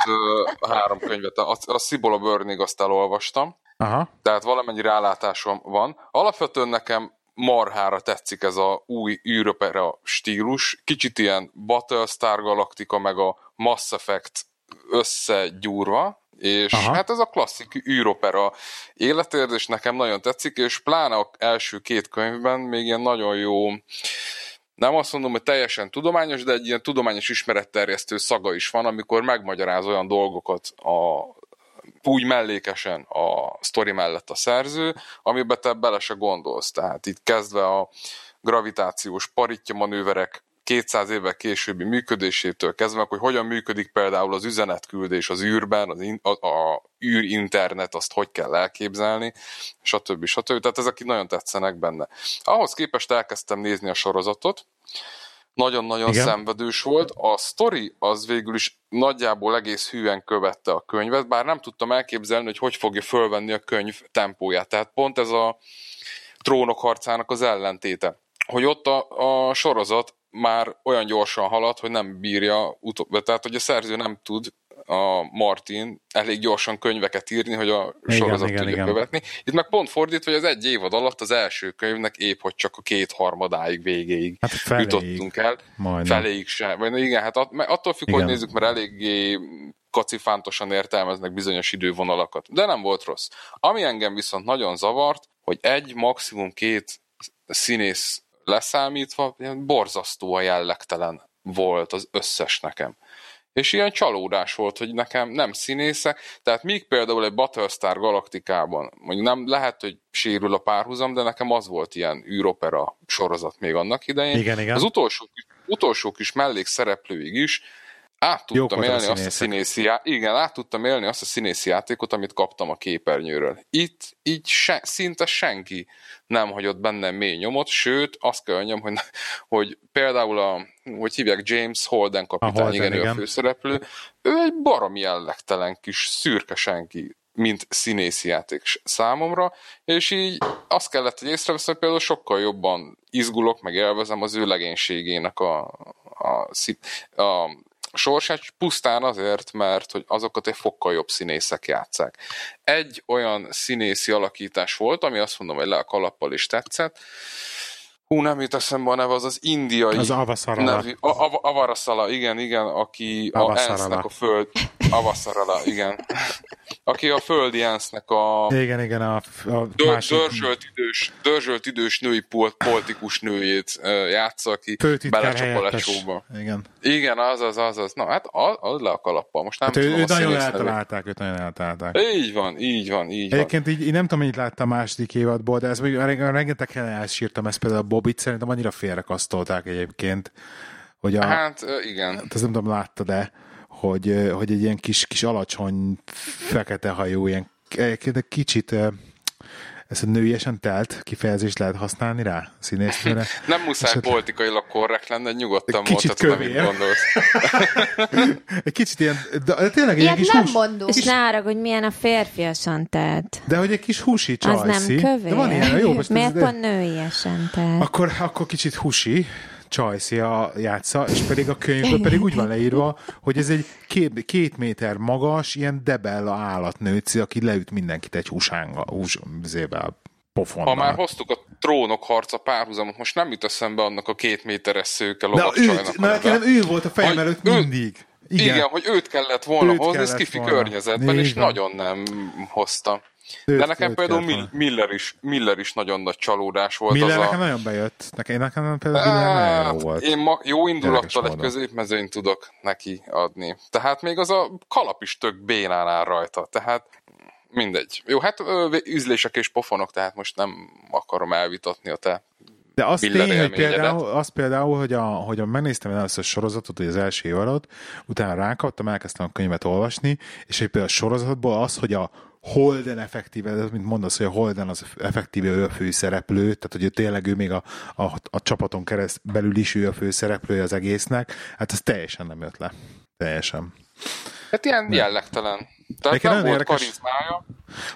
a három könyvet, a, a Szibola Burning azt elolvastam, Aha. tehát valamennyi rálátásom van. Alapvetően nekem marhára tetszik ez a új űropera stílus, kicsit ilyen Battlestar Galactica meg a Mass Effect összegyúrva, és Aha. Hát ez a klasszik űropera életérzés nekem nagyon tetszik, és pláne az első két könyvben még ilyen nagyon jó nem azt mondom, hogy teljesen tudományos, de egy ilyen tudományos ismeretterjesztő szaga is van, amikor megmagyaráz olyan dolgokat a, úgy mellékesen a sztori mellett a szerző, amiben te bele se gondolsz. Tehát itt kezdve a gravitációs paritja manőverek 200 évvel későbbi működésétől kezdve, hogy hogyan működik például az üzenetküldés az űrben, az in, a, a űrinternet, azt hogy kell elképzelni, stb. stb. Tehát ezek nagyon tetszenek benne. Ahhoz képest elkezdtem nézni a sorozatot, nagyon-nagyon Igen. szenvedős volt. A sztori az végül is nagyjából egész hűen követte a könyvet, bár nem tudtam elképzelni, hogy hogy fogja fölvenni a könyv tempóját. Tehát pont ez a trónok harcának az ellentéte. Hogy ott a, a sorozat már olyan gyorsan halad, hogy nem bírja, utó- tehát hogy a szerző nem tud a Martin elég gyorsan könyveket írni, hogy a Igen, sorozat igen, tudja igen. követni. Itt meg pont fordítva, hogy az egy évad alatt az első könyvnek épp, hogy csak a kétharmadáig végéig Hát feléig. jutottunk el. Majdnem. Feléig sem. Vagy igen, hát att- attól függ, Igen. hogy nézzük, mert eléggé kacifántosan értelmeznek bizonyos idővonalakat. De nem volt rossz. Ami engem viszont nagyon zavart, hogy egy, maximum két színész leszámítva, ilyen borzasztóan jellegtelen volt az összes nekem. És ilyen csalódás volt, hogy nekem nem színészek, tehát míg például egy Battlestar Galaktikában, mondjuk nem lehet, hogy sérül a párhuzam, de nekem az volt ilyen űropera sorozat még annak idején. Igen, igen. Az utolsó, utolsó kis mellékszereplőig is át Jók tudtam a élni azt a színészi já- igen, át tudtam élni azt a színészi játékot, amit kaptam a képernyőről. Itt így se, szinte senki nem hagyott bennem mély nyomot, sőt, azt kell mondjam, hogy, hogy például a, hogy hívják James Holden kapitány, Holden, igen, ő a igen. főszereplő, ő egy baromi jellegtelen kis szürke senki, mint színészi játék számomra, és így azt kellett, hogy észreveszem, például sokkal jobban izgulok, meg élvezem az ő legénységének a, a, szí- a sorsát, pusztán azért, mert hogy azokat egy fokkal jobb színészek játszák. Egy olyan színészi alakítás volt, ami azt mondom, hogy le a kalappal is tetszett, Hú, nem jut eszembe a neve, az az indiai Az Avaszarala. nevű, a, a, Avaraszala, igen, igen, aki a Avaszarala. ENSZ-nek a föld, Avaszarala, igen. Aki a földi ENSZ-nek a Igen, igen, a, a dör, másik dörzsölt, idős, dörzsölt idős női pol- politikus nőjét játsza, aki belecsap a lecsóba. Igen. Igen, az, az, az, az. Na, hát az, az le a kalappal. Most nem Hát ő, tudom ő a nagyon eltalálták, őt nagyon eltalálták. Így van, így van, így van. Egyébként így, így nem tudom, mennyit láttam a második évadból, de ez még rengeteg helyen elsírtam, ezt például a Bob Hobbit szerintem annyira félrekasztolták egyébként, hogy a, Hát igen. hát ezt nem tudom, láttad-e, hogy, ö, hogy egy ilyen kis, kis alacsony, fekete hajú, ilyen de kicsit ezt a nőiesen telt kifejezést lehet használni rá, színésznőre. Nem muszáj Esetleg- politikailag korrekt lenne, nyugodtan Kicsit mondhatod, amit kövér. gondolsz. Egy kicsit ilyen, de, de tényleg egy Ilyet kis nem hús, mondunk. És ne arra, hogy milyen a férfiasan telt. de hogy egy kis húsi Az csajszi. nem kövér. De van ilyen, jó, most Miért pont nőiesen telt? Akkor, akkor kicsit husi, Csajci a játsza, és pedig a könyvben pedig úgy van leírva, hogy ez egy két, két méter magas, ilyen debella állatnőci, aki leüt mindenkit egy húsánga, hús, zével, pofonnal. Ha már hoztuk a trónok harca párhuzamot, most nem jut eszembe annak a két méteres szőke Na, lovagcsajnak. na, nekem ő volt a fejem előtt mindig. Igen. Igen, Igen, hogy őt kellett volna Őt hozni, kellett skifi volna. környezetben, és nagyon nem hozta. Őt- De nekem őt például kellett Mill- volna. Miller is, Miller is nagyon nagy csalódás volt. Miller az nekem a... nagyon bejött. Nekem, nekem például Miller nagyon jó Hát, volt. Én ma jó indulattal egy módon. középmezőnyt tudok neki adni. Tehát még az a kalap is tök bénán áll rajta. Tehát mindegy. Jó, hát üzlések és pofonok, tehát most nem akarom elvitatni a te De az Miller tény, hogy például, az például, hogy, a, hogy a, megnéztem először a sorozatot, hogy az első évadot, utána rákaptam, elkezdtem a könyvet olvasni, és hogy például a sorozatból az, hogy a Holden effektíve, ez mint mondasz, hogy a Holden az effektíve ő a főszereplő, tehát hogy ő tényleg ő még a, a, a csapaton kereszt belül is ő a főszereplője az egésznek, hát ez teljesen nem jött le. Teljesen. Hát ilyen jellegtelen. Tehát Nekem nem volt érdekes- karizmája.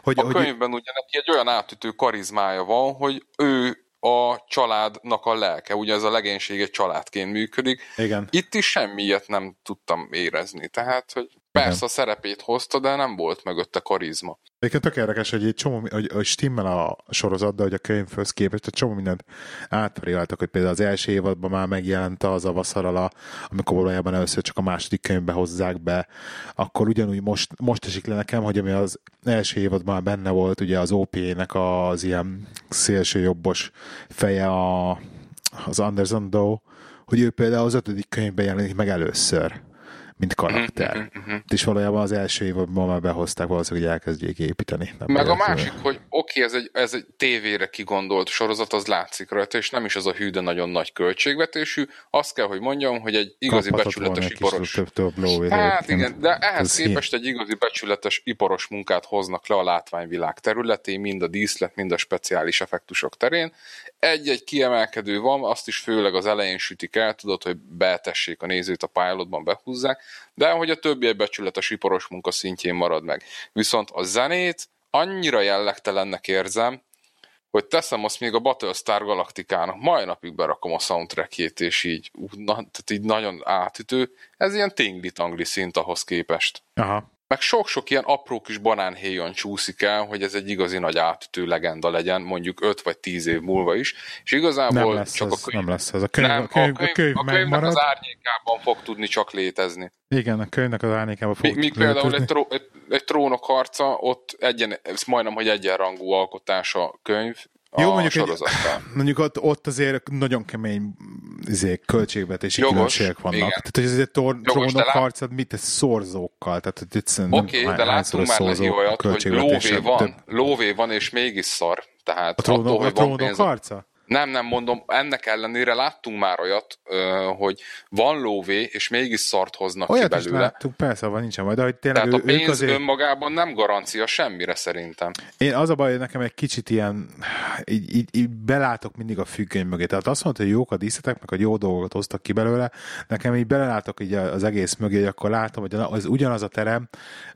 Hogy, A hogy, könyvben ugye neki egy olyan átütő karizmája van, hogy ő a családnak a lelke. Ugye ez a legénység egy családként működik. igen. Itt is semmi ilyet nem tudtam érezni. Tehát, hogy persze a szerepét hozta, de nem volt mögötte karizma. Egyébként tök érdekes, hogy egy csomó, hogy, hogy stimmel a sorozat, de hogy a könyvhöz képest egy csomó mindent átvaráltak, hogy például az első évadban már megjelent az a vaszarala, amikor valójában először csak a második könyvbe hozzák be, akkor ugyanúgy most, most esik le nekem, hogy ami az első évadban már benne volt, ugye az OP-nek az ilyen szélső jobbos feje a, az Anderson Doe, hogy ő például az ötödik könyvben jelenik meg először mint karakter. És valójában az első évadban már behozták valószínűleg, hogy elkezdjék építeni. Nem Meg a másik, hogy oké, ez, egy, ez egy tévére kigondolt sorozat, az látszik rajta, és nem is az a hű, de nagyon nagy költségvetésű. Azt kell, hogy mondjam, hogy egy igazi Kaphatott becsületes iparos Több, több lóvét Hát igen, de ehhez Ez képest egy igazi becsületes iparos munkát hoznak le a látványvilág területén, mind a díszlet, mind a speciális effektusok terén. Egy-egy kiemelkedő van, azt is főleg az elején sütik el, tudod, hogy betessék a nézőt a pilotban, behúzzák, de hogy a többi egy becsületes iparos munka szintjén marad meg. Viszont a zenét annyira jellegtelennek érzem, hogy teszem azt még a Battlestar Galaktikának, mai napig berakom a soundtrackjét, és így, na, tehát így nagyon átütő. Ez ilyen tingli-tangli szint ahhoz képest. Aha. Meg sok-sok ilyen apró kis banánhéjon csúszik el, hogy ez egy igazi nagy átütő legenda legyen, mondjuk 5 vagy 10 év múlva is, és igazából Nem lesz, csak ez, a könyv, nem lesz ez. A könyv, nem, a könyv, a könyv, a könyv a könyvnek megmarad. az árnyékában fog tudni csak létezni. Igen, a könyvnek az árnyékában fog Míg, például egy, tró, egy, egy trónok harca, ott egyen, ez majdnem, hogy egyenrangú alkotás a könyv a Jó, mondjuk egy- sorozattal. Mondjuk ott, ott azért nagyon kemény izé, költségvetési Jogos, különbségek vannak. igen. Tehát, hogy ez egy tor- de trónok harcad, mit ez szorzókkal? Tehát, hogy egyszerűen Oké, okay, de láttunk már neki olyat, hogy lóvé van, Több- lóvé van, és mégis szar. Tehát A trónok, attól, a trónok pénz, harca? Nem, nem mondom, ennek ellenére láttunk már olyat, hogy van lóvé, és mégis szart hoznak Olyat ki belőle. láttuk, persze, van nincsen majd, de hogy tényleg Tehát a ő, ők pénz azért... önmagában nem garancia semmire szerintem. Én az a baj, hogy nekem egy kicsit ilyen, így, így, így belátok mindig a függöny mögé. Tehát azt mondta, hogy jók a díszletek, meg hogy jó dolgokat hoztak ki belőle, nekem így belelátok így az egész mögé, hogy akkor látom, hogy az ugyanaz a terem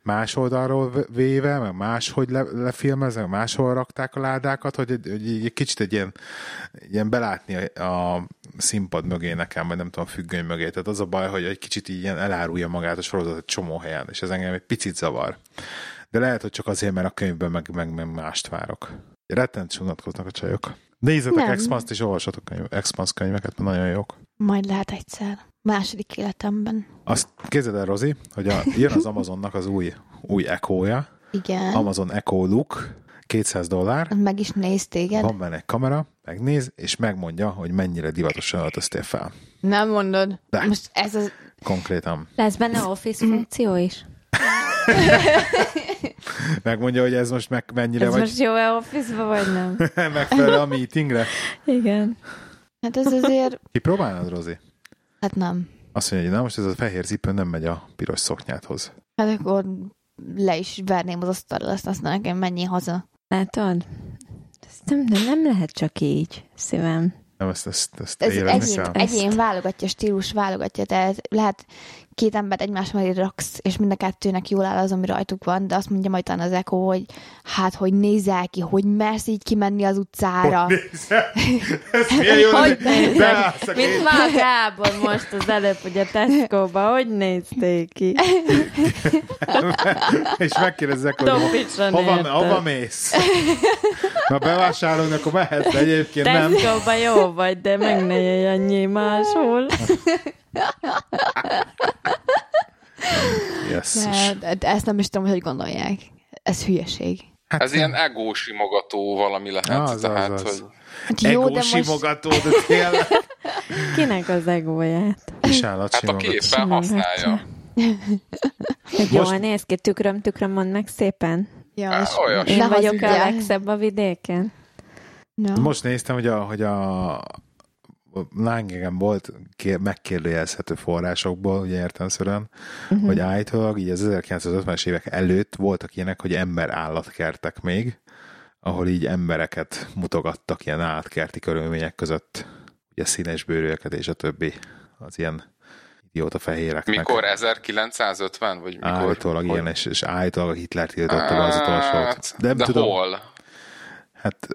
más oldalról véve, meg máshogy le, lefilmezve, máshol rakták a ládákat, hogy, egy- hogy egy kicsit egy ilyen, ilyen belátni a, a színpad mögé nekem, vagy nem tudom, a függöny mögé. Tehát az a baj, hogy egy kicsit így ilyen elárulja magát a sorozat egy csomó helyen, és ez engem egy picit zavar. De lehet, hogy csak azért, mert a könyvben meg, meg, meg mást várok. Rettent unatkoznak a csajok. Nézzetek. Expanse-t és olvassatok könyv, Expanse könyveket, mert nagyon jók. Majd lehet egyszer. Második életemben. Azt képzeld el, Rozi, hogy a, jön az Amazonnak az új, új Echo-ja, Igen. Amazon Echo Look, 200 dollár, Meg is néz téged. van benne egy kamera, megnéz, és megmondja, hogy mennyire divatosan öltöztél fel. Nem mondod. De. Most ez az... Konkrétan. Lesz benne office funkció is? Megmondja, hogy ez most meg mennyire Ez vagy most jó-e office vagy nem? megfelelő a meetingre. Igen. Hát ez azért, Kipróbálnád, Rozi? hát nem. Azt mondja, hogy na most ez a fehér cipő nem megy a piros szoknyáthoz. Hát akkor le is verném az asztalra, azt azt nekem menjél haza. Látod? Ez nem, nem, nem lehet csak így, szívem. Nem, ezt, ezt, ezt Ez egyén, egyén válogatja, stílus válogatja, tehát lehet két embert egymás mellé raksz, és mind a kettőnek jól áll az, ami rajtuk van, de azt mondja majd talán az Eko, hogy hát, hogy nézel ki, hogy mersz így kimenni az utcára. Ez milyen jó, Hogy hogy a Mint már Gábor most az előbb, hogy a Tesco-ba, hogy nézték ki? és megkérdezzek, hogy hova, érted. hova mész? Na bevásárolni, akkor mehetsz, egyébként nem. Tesco-ba jó vagy, de meg ne jöjj annyi máshol. Yes. De, de, ezt nem is tudom, hogy gondolják. Ez hülyeség. Hát Ez ilyen ego simogató valami lehet. Az, az, tehát, az. hogy Hát jó, Ego de most... simogató, de tényleg. Kinek az egóját? Kis állat hát a képen használja. Hogy jól néz ki, tükröm, tükröm, mondd meg szépen. Ja, és olyas. Én vagyok a legszebb a vidéken. No. Most néztem, hogy a, hogy a Lángegen volt kér, megkérdőjelezhető forrásokból, ugye értelmszerűen, uh-huh. hogy állítólag így az 1950-es évek előtt voltak ilyenek, hogy ember-állatkertek még, ahol így embereket mutogattak ilyen állatkerti körülmények között, ugye színes bőrűeket és a többi, az ilyen idióta fehéreknek. Mikor 1950? Vagy mikor? Állítólag hogy- ilyen, és, és állítólag a Hitler tiltotta be az utolsót. Hát, De nem de tudom, hol? hát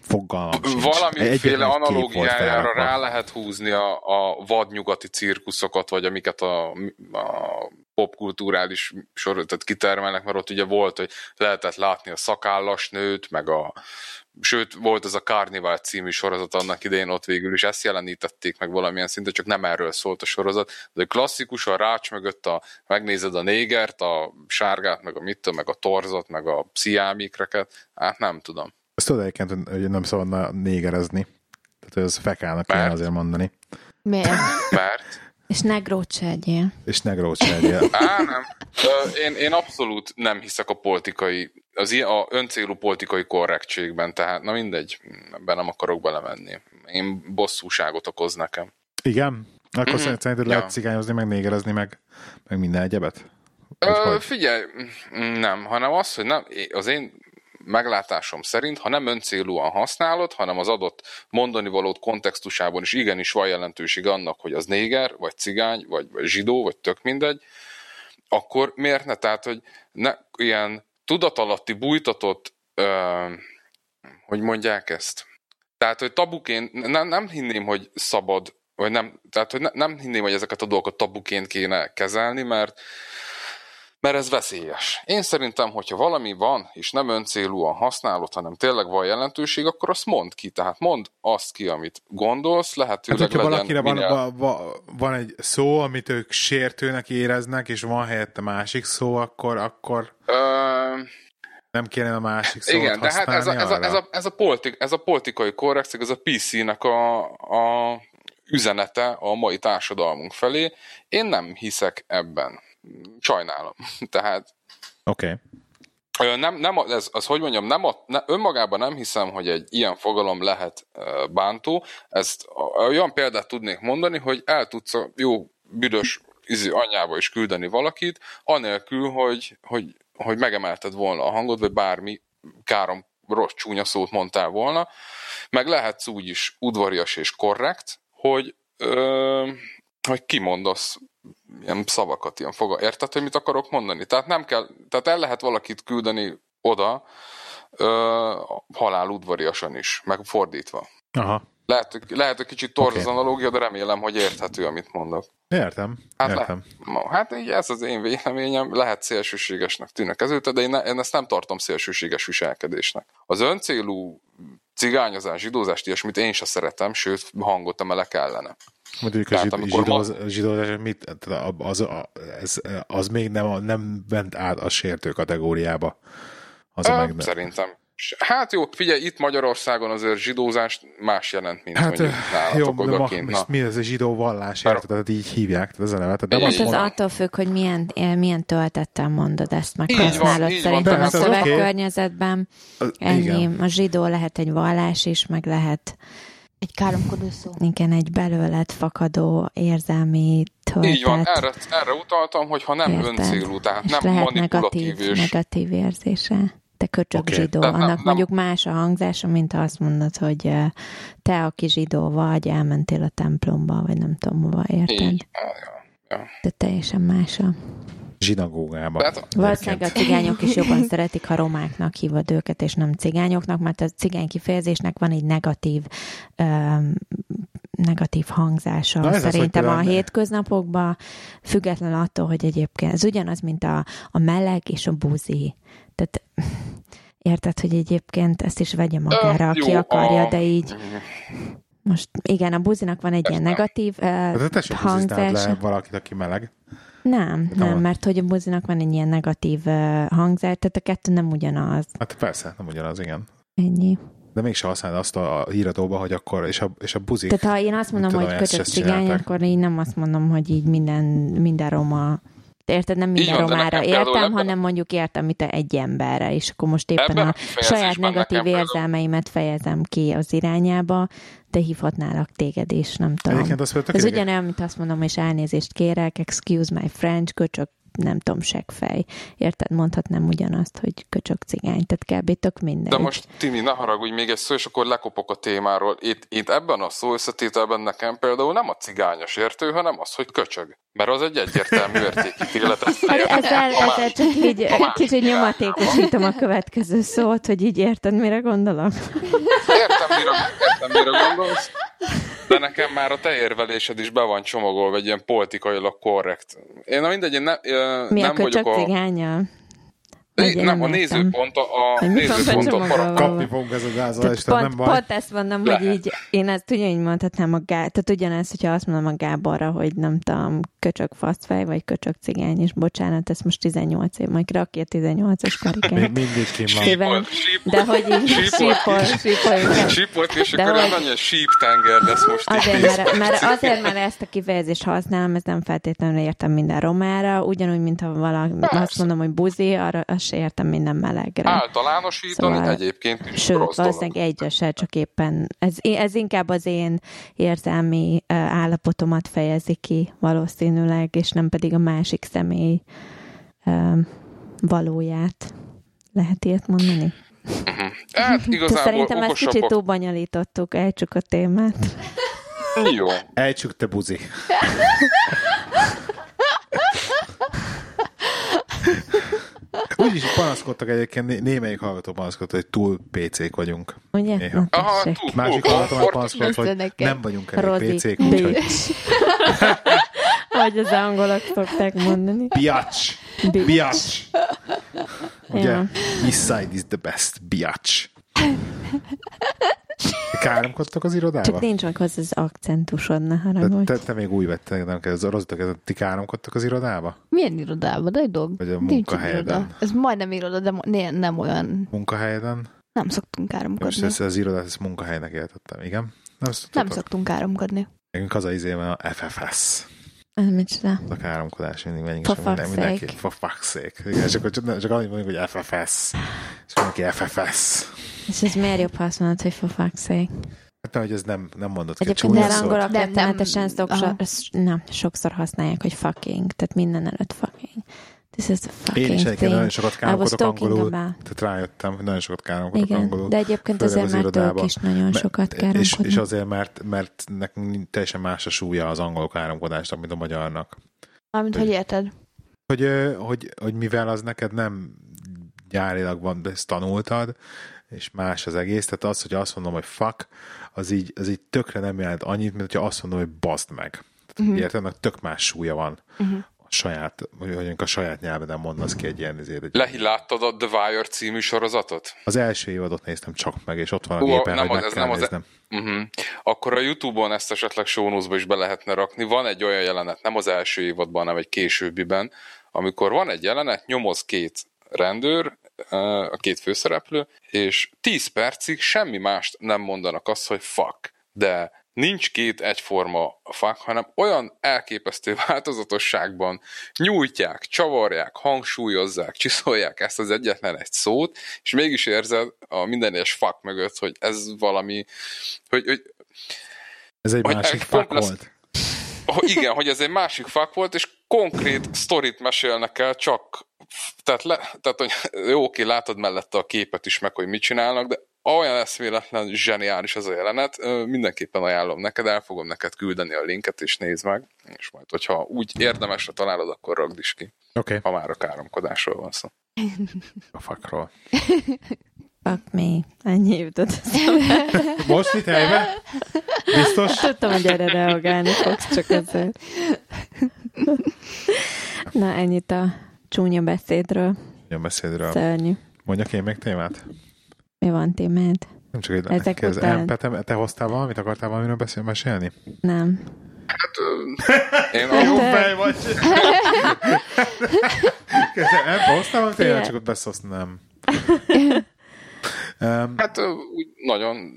fogalmam sincs. Valamiféle analógiájára rá lehet húzni a, a vadnyugati cirkuszokat, vagy amiket a, a popkulturális sorozatot kitermelnek, mert ott ugye volt, hogy lehetett látni a szakállas nőt, meg a sőt, volt ez a Carnival című sorozat annak idején, ott végül is ezt jelenítették meg valamilyen szinten, csak nem erről szólt a sorozat, de klasszikusan rács mögött a, megnézed a négert, a sárgát, meg a mit meg a torzot, meg a psziámikreket, hát nem tudom. Azt tudod egyébként, hogy nem szabadna négerezni. Tehát, hogy az fekának Mert? kéne azért mondani. Miért? Mert És negrót se egyél. És negrót se egyél. Á, nem. Én, én abszolút nem hiszek a politikai, az ilyen, a öncélú politikai korrektségben, tehát na mindegy, ebben nem akarok belemenni. Én bosszúságot okoz nekem. Igen? Akkor Mhm. mm-hmm. szerinted Ja. lehet cigányozni, meg négerezni, meg, meg minden egyebet? Ö, figyelj, nem, hanem az, hogy nem, az én meglátásom szerint, ha nem öncélúan használod, hanem az adott mondani valót kontextusában is igenis van jelentőség annak, hogy az néger, vagy cigány, vagy, vagy zsidó, vagy tök mindegy, akkor miért ne? Tehát, hogy ne, ilyen tudatalatti bújtatott, ö, hogy mondják ezt? Tehát, hogy tabuként, nem, nem hinném, hogy szabad, vagy nem, tehát, hogy ne, nem hinném, hogy ezeket a dolgokat tabuként kéne kezelni, mert mert ez veszélyes. Én szerintem, hogyha valami van, és nem öncélúan használod, hanem tényleg van jelentőség, akkor azt mondd ki. Tehát mondd azt ki, amit gondolsz, Hát, lehetőleg hogyha legyen valakire van, minél... va, va, van egy szó, amit ők sértőnek éreznek, és van helyette másik szó, akkor, akkor Ö, nem kéne a másik szót igen, de hát ez a, ez, a, ez, a, ez, a politik, ez a politikai korrekció, ez a PC-nek a, a üzenete a mai társadalmunk felé. Én nem hiszek ebben. Sajnálom. Tehát Oké. Okay. Nem, nem, ez, az hogy mondjam, nem ne, önmagában nem hiszem, hogy egy ilyen fogalom lehet bántó. Ezt olyan példát tudnék mondani, hogy el tudsz a jó büdös izi anyjába is küldeni valakit, anélkül, hogy, hogy, hogy megemelted volna a hangod, vagy bármi károm rossz csúnya szót mondtál volna. Meg lehetsz úgy is udvarias és korrekt, hogy, ö, hogy kimondasz ilyen szavakat, ilyen foga. Érted, hogy mit akarok mondani? Tehát nem kell, tehát el lehet valakit küldeni oda, ö, halál udvariasan is, meg fordítva. Aha. Lehet, lehet, hogy kicsit torz Oké. az analógia, de remélem, hogy érthető, amit mondok. Értem. Hát, Értem. le, ma, hát így ez az én véleményem, lehet szélsőségesnek tűnnek ezért, de én, ne, én ezt nem tartom szélsőséges viselkedésnek. Az öncélú cigányozás, zsidózást, ilyesmit én se szeretem, sőt, hangot emelek ellene. Mondjuk a Tehát zsid, amikor zsidóz, zsidózás, mit, az, az, ez, az még nem, nem bent át a sértő kategóriába. Az a meg. Szerintem. Hát jó, figyelj, itt Magyarországon azért zsidózást más jelent, mint Hát mondjuk jó, nálatok de ma. Na. most mi ez a zsidó vallás, érted? Tehát így hívják, tehát ez a neve. Tehát nem Így azt Hát ez mondom, attól függ, hogy milyen, eh, milyen töltettel mondod ezt, meg Így használod. van, Szerintem a az oké. szövegkörnyezetben Az- ennyi. igen. A zsidó lehet egy vallás is, meg lehet Egy káromkodó szó. Igen, egy belőled fakadó érzelmi töltet. Így van, erre, erre utaltam, hogy ha nem Érted? öncélú, tehát nem lehet manipulatív negatív, és... negatív érzése. Te köcsög okay. zsidó. Annak nem- mondjuk más a hangzása, mint ha azt mondod, hogy te, aki zsidó vagy, elmentél a templomba, vagy nem tudom hova, érted? Így. Ja, ja. De teljesen más a... Zsinagógába. Tehát Valószínűleg a cigányok is jobban szeretik, ha romáknak hívod őket, és nem cigányoknak, mert a cigány kifejezésnek van egy negatív um, negatív hangzása Na ez az, szerintem a hétköznapokban, független attól, hogy egyébként ez ugyanaz, mint a, a meleg és a buzi. Tehát érted, hogy egyébként ezt is vegye magára, Ö, aki jó, akarja, a- de így most igen, a buzinak van egy ilyen Ezt nem. negatív uh, Hát te sem hangzása. hangzása. le valakit, aki meleg. Nem, Nem. nem, mert hogy a buzinak van egy ilyen negatív uh, hangzár, tehát a kettő nem ugyanaz. Hát persze, nem ugyanaz, igen. Ennyi. De mégse használod azt a híradóba, hogy akkor, és a, és a buzik. Tehát ha én azt mondom, Tudom, hogy se cigány, akkor én nem azt mondom, hogy így minden, minden roma Érted, nem minden van, romára értem, hanem mondjuk értem, mint egy emberre, és akkor most éppen Ebben a a saját negatív érzelmeimet fejezem ki az irányába, de hívhatnálak téged is, nem tudom. Egyébként mondta, Ez ugyanolyan, mint azt mondom, és elnézést kérek, excuse my French, köcsög, nem tudom, seggfej. Érted? Mondhatnám ugyanazt, hogy köcsög cigány, tehát kb. tök mindegy. De most, Timi, ne haragudj még egy szó, és akkor lekopok a témáról. Itt, itt ebben a szó összetételben nekem például nem a cigányos értő, hanem az, hogy köcsög. Mert az egy egyértelmű értékítélet. Ezzel, ezzel csak így kicsit nyomatékosítom a következő szót, hogy így érted, mire gondolok. Értem, mire, értem, mire gondolsz. De nekem már a te érvelésed is be van csomagolva egy ilyen politikailag korrekt. Én na mindegy, én ne, Mi nem a vagyok a... cigánya? Én nem, nem a nézőpont a, a Hogy mi van nézőpont a becsomagolva? para... Kapni fogunk ez a gázolást, Tehát nem pont, baj. pont ezt mondom, Lehet. hogy így, én ezt ugyanígy mondhatnám a Gá... Tehát ugyanezt, hogyha azt mondom a Gáborra, hogy nem tudom, köcsög faszfej, vagy köcsög cigány, és bocsánat, ez most 18 év, majd rakja 18-as Még karikát. mindig kim van. Szépen, de hogy így sípol, el. Sípolt, és De akkor hogy- ez annyi síp tenger lesz most. Azért, mert, mert azért, mert ezt a kifejezést használom, ez nem feltétlenül értem minden romára, ugyanúgy, mint ha valaki azt mondom, hogy buzi, arra azt se értem minden melegre. Általánosítani Szóval- egyébként is Sőt, rossz valószínűleg egyre se, csak éppen ez, ez inkább az én érzelmi állapotomat fejezi ki valószínűleg, és nem pedig a másik személy valóját. Lehet ilyet mondani? Hát De igazából szerintem ezt kicsit túl bonyolítottuk, ejtsük a témát. Jó. Ejtsük te buzi. Úgyis panaszkodtak egyébként, né- némelyik hallgató panaszkodott, hogy túl PC-k vagyunk. Ugye? Néha. Aha, túl, Másik hallgató komfort. panaszkodott, hogy nem vagyunk elég. PC-k, úgyhogy. Ahogy az angolok szokták mondani. biatch, biatch. Ugye? Ja. Eastside is the best, biatch. Káromkodtak az irodába? Csak nincs meg hozzá az akcentusod, ne Te, haragudj. te, te még új vettek, nem kell, az oroszok, ti káromkodtak az irodába? Milyen irodában? De egy dolg. Vagy a munkahelyeden? Ez majdnem iroda, de né, nem olyan. Munkahelyeden? Nem szoktunk Most káromkodni. ezt az irodát, ezt munkahelynek értettem, igen? Nem, Nem szoktunk káromkodni. Nekünk az a izében a FFS. Ez micsoda? A káromkodás mindig. For és minden- mindenki. sake. For fuck's sake. Igen, és akkor csak, csak annyit mondjuk, hogy FFS. És mindenki FFS. És ez miért jobb, ha azt mondod, hogy for fuck's sake? Hát mert hogy ez nem, nem mondott ki Egyébként csúnya de szót. angolok Nem, rettenetesen nem. sokszor, nem, sokszor használják, hogy fucking, tehát minden előtt fucking. This is the fucking Én is egyébként nagyon sokat káromkodok angolul. about. Tehát rájöttem, hogy nagyon sokat káromkodok Igen, angolul. de egyébként azért, az mert ők irodába. is nagyon Mert- sokat és, káromkodnak. és azért, mert, mert nekünk teljesen más a súlya az angol káromkodásnak, mint a magyarnak. Mármint, hogy érted? Hogy, hogy, hogy mivel az neked nem gyárilag van, de ezt tanultad, és más az egész, tehát az, hogy azt mondom, hogy fuck, az így, az így tökre nem jelent annyit, mint hogyha azt mondom, hogy baszd meg. Tehát, uh-huh. Érted? Tök más súlya van. Uh-huh. Saját, mondjuk a saját nyelveden mondasz ki egy ilyen izét. Egy- Lehi, láttad a The Wire című sorozatot? Az első évadot néztem csak meg, és ott van a Ú, gépen, nem hogy az- meg ez kell nem az- néznem. Uh-huh. Akkor a Youtube-on ezt esetleg show is be lehetne rakni. Van egy olyan jelenet, nem az első évadban, hanem egy későbbiben, amikor van egy jelenet, nyomoz két rendőr, a két főszereplő, és 10 percig semmi mást nem mondanak azt, hogy fuck. De nincs két egyforma fuck, hanem olyan elképesztő változatosságban nyújtják, csavarják, hangsúlyozzák, csiszolják ezt az egyetlen egy szót, és mégis érzed a minden egyes fuck mögött, hogy ez valami, hogy, hogy Ez egy Hogy másik komplex- volt. hogy igen, hogy ez egy másik fak volt, és konkrét sztorit mesélnek el, csak tehát, le, tehát hogy jó, oké, látod mellette a képet is, meg hogy mit csinálnak, de olyan eszméletlen, zseniális ez a jelenet, mindenképpen ajánlom neked, el fogom neked küldeni a linket, és nézd meg, és majd, hogyha úgy érdemesre találod, akkor ragd is ki, Oké, okay. ha már a káromkodásról van szó. a fakról. Fuck me. Ennyi jutott. Most itt helyben? Biztos? Tudtam, hogy erre reagálni fogsz, csak ezért. Na, ennyit a csúnya beszédről. Jó beszédről. Szörnyű. Mondjak én még témát? Mi van témád? Nem csak egy Ezek kérdez- után. Te, te hoztál valamit? Akartál valamiről beszél, mesélni? Nem. Hát, én a, Jó Te- fej vagy! Empe, hoztál valamit? Én csak ott beszélsz, nem. Um, Hát úgy nagyon,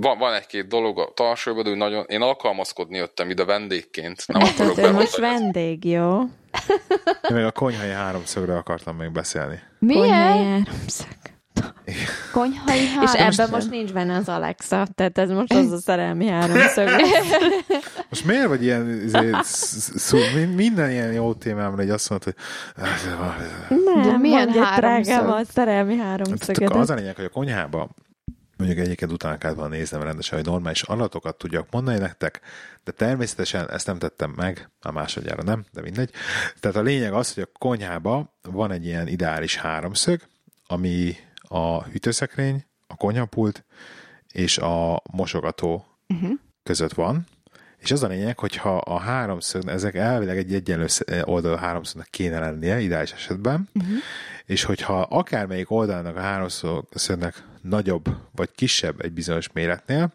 van, van egy-két dolog a tarsolyban, de úgy nagyon, én alkalmazkodni jöttem ide vendégként. Nem Hát akarok most vendég, jó? én még a konyhai háromszögről akartam még beszélni. Konyhai Milyen? háromszög. Konyhai És háromszög. ebben most nincs benne az Alexa, tehát ez most az a szerelmi háromszög. Most miért vagy ilyen, izé, sz- sz- min- minden ilyen jó témámra, hogy azt mondod, hogy Nem, De milyen drágám a szerelmi Hát, az a lényeg, hogy a konyhában mondjuk egyiket utána kellett volna néznem rendesen, hogy normális adatokat tudjak mondani nektek, de természetesen ezt nem tettem meg, a másodjára nem, de mindegy. Tehát a lényeg az, hogy a konyhában van egy ilyen ideális háromszög, ami a hűtőszekrény, a konyhapult és a mosogató uh-huh. között van, és az a lényeg, hogyha a háromszög, ezek elvileg egy egyenlő sz- oldalú háromszögnek kéne lennie, ideális esetben, uh-huh. és hogyha akármelyik oldalnak a háromszögnek nagyobb vagy kisebb egy bizonyos méretnél,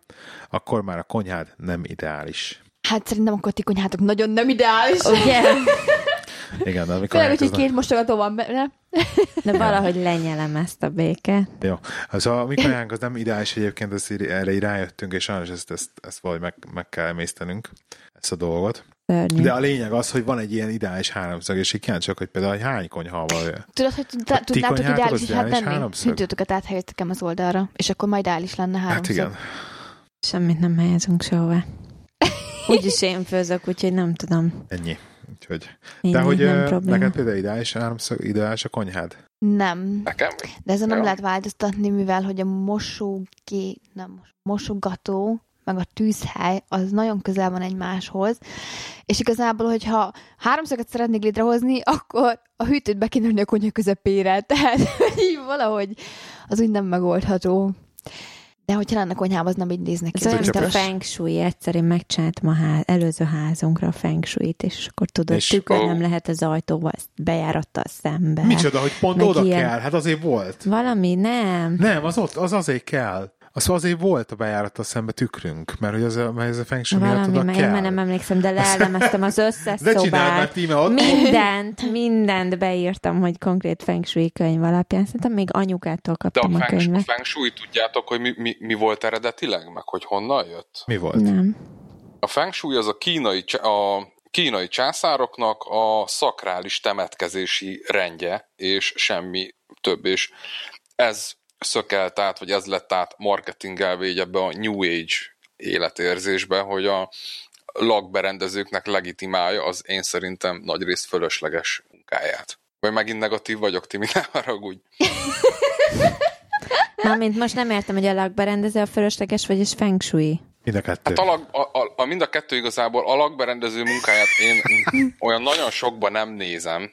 akkor már a konyhád nem ideális. Hát szerintem akkor ti konyhátok nagyon nem ideális. Ugye? Igen, de amikor Főleg, hát hogy két mosogató van benne. De valahogy lenyelem ezt a békét. Jó. Az a mi konyhánk az nem ideális egyébként, ezt így- erre így rájöttünk, és sajnos ezt, ezt, ezt valahogy meg, meg kell emésztenünk, ezt a dolgot. Szörnyű. De a lényeg az, hogy van egy ilyen ideális háromszög, és így kíváncsiak, hogy például hogy hány konyha van. Tudod, hogy tudná- tudnátok ideális, az hogy hát háromszög? hűtőtöket áthelyeztekem az oldalra, és akkor majd ideális lenne Hát háromszög. igen. Semmit nem helyezünk sehova. Úgyis én főzök, úgyhogy nem tudom. Ennyi. Úgyhogy. Így De hogy nem ö, neked például ideális háromszög, ideális a konyhád? Nem. Nekem? De ezen nem Ja. lehet változtatni, mivel hogy a mosógé, nem, mosogató, meg a tűzhely, az nagyon közel van egymáshoz, és igazából, hogyha háromszöget szeretnék létrehozni, akkor a hűtőt be kéne a konyha közepére, tehát így valahogy az úgy nem megoldható. De hogyha lenne konyhám, az nem így néznek ki. Ez olyan, mint a feng shui. Egyszer én megcsináltam a ház, előző házunkra a feng shuit, és akkor tudod, És- tükör Ó. nem lehet az ajtóval, ezt bejárattal szembe. Micsoda, hogy pont Meg oda ilyen. kell? Hát azért volt. Valami nem. Nem, az ott, az azért kell. Az azért volt a bejárattal szembe tükrünk, mert hogy az a, mert ez a feng shui miatt oda kell. én már nem emlékszem, de leelemeztem az összes De már, szobát. Tíme, ott Mindent, mindent beírtam, hogy konkrét feng shui könyv alapján. Szerintem még anyukától De a kaptam a feng, a könyvet. feng shui tudjátok, hogy mi, mi, mi volt eredetileg, meg hogy honnan jött? Mi volt? Nem. A feng shui az a kínai, a kínai császároknak a szakrális temetkezési rendje, és semmi több, és ez szökelt át, vagy ez lett át marketingelve így ebbe a New Age életérzésbe, hogy a lakberendezőknek legitimálja az én szerintem nagyrészt fölösleges munkáját. Vagy megint negatív vagyok, Timi, ne haragudj. Mármint most nem értem, hogy a lakberendező a fölösleges, vagy és feng shui. Mind a kettő. Hát a, lag, a, a, a, mind a kettő igazából a lakberendező munkáját én olyan nagyon sokban nem nézem,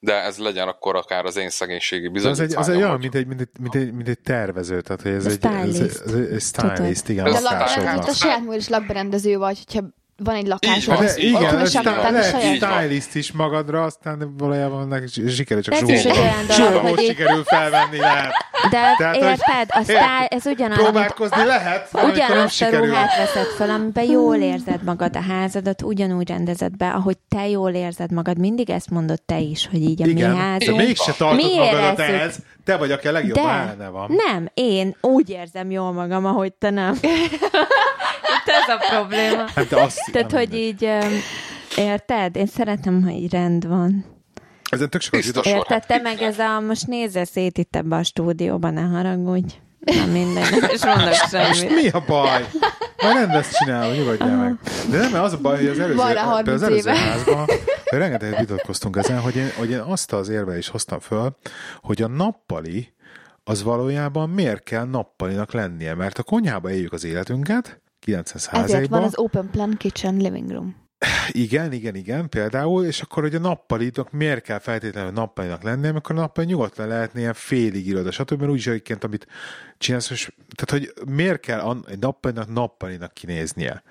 de ez legyen akkor akár az én szegénységi De az egy, az egy bizonyítványom. olyan, mint egy, mint, egy, mint, egy, mint egy tervező, tehát hogy ez A egy, stylist. ez, ez egy stylist, igen, De lakberendező, a saját magad is lakberendező vagy, hogyha van egy lakás, van. Az igen, sta- akartál, a lehet saját stylist is magadra, aztán valójában neki sikerül csak hogy így- sikerül felvenni, lehet. De Tehát, érted, a style, ez ugyanaz, amit Próbálkozni lehet, de amikor nem Ugyanazt a ruhát veszed fel, amiben jól érzed magad, a házadat ugyanúgy rendezed be, ahogy te jól érzed magad. Mindig ezt mondod te is, hogy így a Igen, mi de házunk. mégse tartod magadat ehhez. Te vagy, aki a legjobb De van. nem, én úgy érzem jól magam, ahogy te nem. Itt ez a probléma. Hát de azt, Tehát, hogy így, érted? Én szeretem, ha így rend van. Ez egy tök sokat Biztos. Érted? Te meg ez a, most nézze szét itt ebbe a stúdióban, ne haragudj. Na mindegy, nem is mondok Most semmit. mi a baj? Majd nem lesz csinálva, nyugodjál meg. De nem, mert az a baj, hogy az előző, Van rá 30 az előző házban rengeteget vitatkoztunk ezen, hogy én, hogy én azt az érve is hoztam föl, hogy a nappali az valójában miért kell nappalinak lennie, mert a konyhába éljük az életünket, 900 Ezért van az Open Plan Kitchen Living Room. Igen, igen, igen, például, és akkor, hogy a nappalitok miért kell feltétlenül nappalinak lennie, amikor a nappali nyugodtan lehetne ilyen félig iroda, stb. Mert úgyis amit csinálsz, és, tehát, hogy miért kell egy nappalinak nappalinak kinéznie,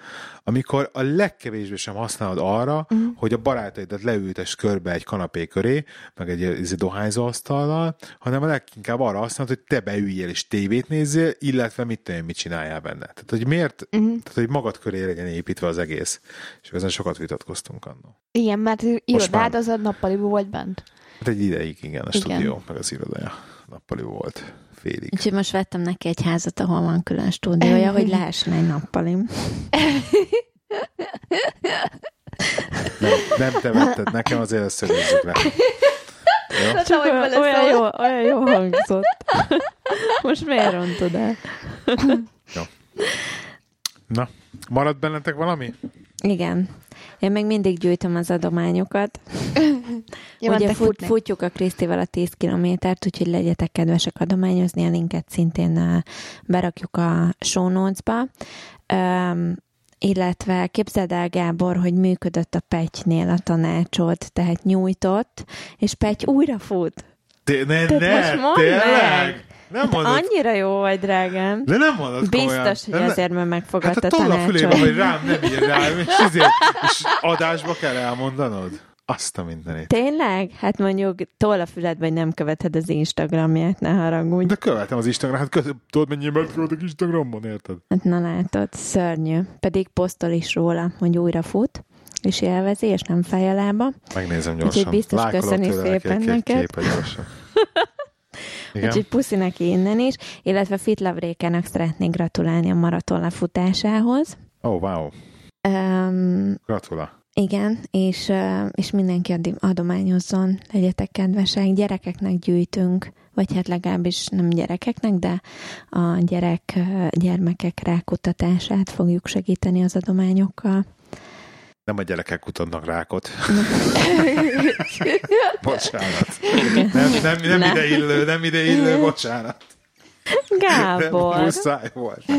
amikor a legkevésbé sem használod arra, uh-huh. hogy a barátaidat leültes körbe egy kanapé köré, meg egy, egy dohányzó asztallal, hanem a leginkább arra használod, hogy te beüljél és tévét nézzél, illetve mit tudom mit csináljál benne. Tehát, hogy miért, uh-huh. tehát, hogy magad köré legyen építve az egész. És ezen sokat vitatkoztunk annól. Igen, mert irodád az a nappaliban volt bent. Hát egy ideig, igen, a Igen. stúdió, meg az irodája nappali volt félig. Úgyhogy most vettem neki egy házat, ahol van külön stúdiója, hogy lehessen egy nappalim. Nem, nem te vetted nekem, azért ezt szögezzük le. Jó? Csak olyan, olyan, jó, olyan jó hangzott. Most miért rontod el? Na, maradt bennetek valami? Igen. Én még mindig gyűjtöm az adományokat. Ja, Ugye fut, futjuk a Krisztivel a 10 kilométert, úgyhogy legyetek kedvesek adományozni, a linket szintén berakjuk a show notes-ba. Um, illetve képzeld el, Gábor, hogy működött a Petynél a tanácsod, tehát nyújtott, és Pety újra fut. Te, ne, Tehát ne, most mondd tényleg? meg! Nem mondod, Annyira jó vagy, drágám. de nem mondod komolyan. Biztos, hogy Nem- azért, mert megfogadta Hát a a fülébe, tanácsot. hogy rám nem ír rám, és, ezért, és adásba kell elmondanod? Azt a mindenit. Tényleg? Hát mondjuk toll a füled, vagy nem követed az Instagramját, ne haragudj. De követem az Instagram, hát tudod mennyi követek Instagramon, érted? Hát na látod, szörnyű. Pedig posztol is róla, hogy újra fut, és élvezi, és nem fáj a lába. Megnézem Úgyhogy gyorsan. biztos Lájkolok köszöni szépen neked. gyorsan. Igen? Úgyhogy puszi neki innen is, illetve Fit Lavrékának szeretnék gratulálni a maraton lefutásához. Oh, wow. Um, Gratula. igen, és, és mindenki adományozzon, legyetek kedvesek, gyerekeknek gyűjtünk, vagy hát legalábbis nem gyerekeknek, de a gyerek, gyermekek rákutatását fogjuk segíteni az adományokkal. Nem a gyerekek kutatnak rákot. bocsánat. Nem, nem, nem Ne. ide illő, nem ide illő, bocsánat. Nem, Gábor, muszáj volt.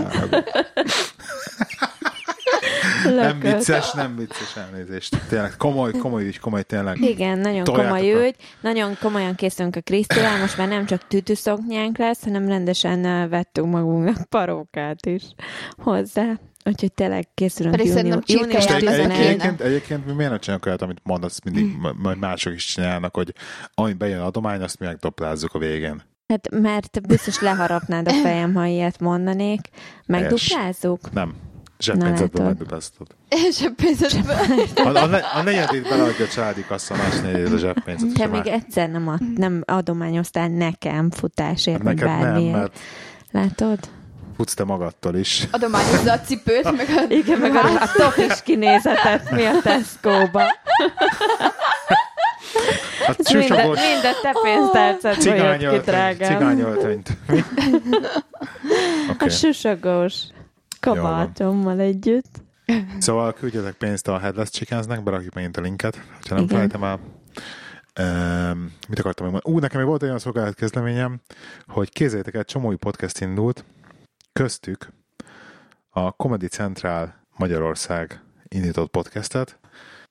Nem vicces, nem vicces elnézést. Tényleg komoly, komoly ügy, komoly tényleg. Igen, nagyon komoly a- ügy. Nagyon komolyan készülünk a Krisztivel, most már nem csak tütüszoknyánk lesz, hanem rendesen ö, vettünk magunknak parókát is hozzá. Úgyhogy tényleg készülünk Pedig június, június egy, Járnak egy, 11 egyébként, egyébként mi miért nem csinálunk olyat, amit mondasz, mindig majd mások is csinálnak, hogy ami bejön adomány, azt mi megdoplázzuk a végén. Hát mert biztos leharapnád a fejem, ha ilyet mondanék. Megduplázzuk? Nem. Zseppénzetből megduplázzuk. És a. A, a, ne, a negyedét beleadja a családi kassa, a más negyedét a zseppénzet. Te a még egyszer nem, ad, nem adományoztál nekem futásért, Hát neked nem, bármiért. mert Látod? futsz te magadtól is. Adományozza a cipőt, meg a... Igen, meg a, a top is kinézetet mi a Tesco-ba. A Minden, csúcsogós minden te pénztárcadból jött ki, drágám. Cigányöltönyt. Mi? A Okay. susogós kabátommal együtt. Szóval küldjetek pénzt a Headless Chickensnek, berakjuk megint a linket, ha nem Igen. felejtem el. Um, mit akartam még mondani? Ú, nekem még volt egy olyan szolgálat kezdeményem, hogy kézzétek el, csomó podcast indult, köztük a Comedy Central Magyarország indított podcastet,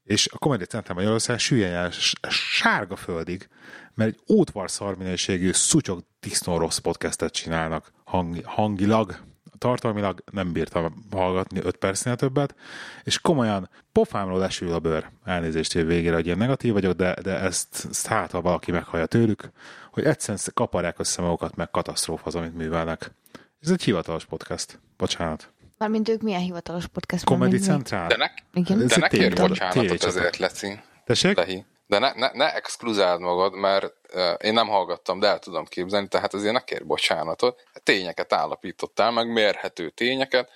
és a Comedy Central Magyarország süljen el sárga földig, mert egy ótvar szarminőségű, szutyog disznó rossz podcastet csinálnak hang, hangilag, tartalmilag nem bírtam hallgatni 5 percnél többet, és komolyan pofámról esül a bőr. Elnézést év végére, hogy ilyen negatív vagyok, de, de ezt, ezt hát, ha valaki meghallja tőlük, hogy egyszerűen kaparják össze magukat, meg katasztrófa az, amit művelnek. Ez egy hivatalos podcast. Bocsánat. Mármint ők milyen hivatalos podcast? Comedy? Central. De ne, Igen. De egy ne kérj tévé- bocsánatot ezért, Leci. Tessék? Lehi. De ne, ne, ne exkluzáld magad, mert én nem hallgattam, de el tudom képzelni, tehát azért ne kérj bocsánatot. Tényeket állapítottál, meg mérhető tényeket.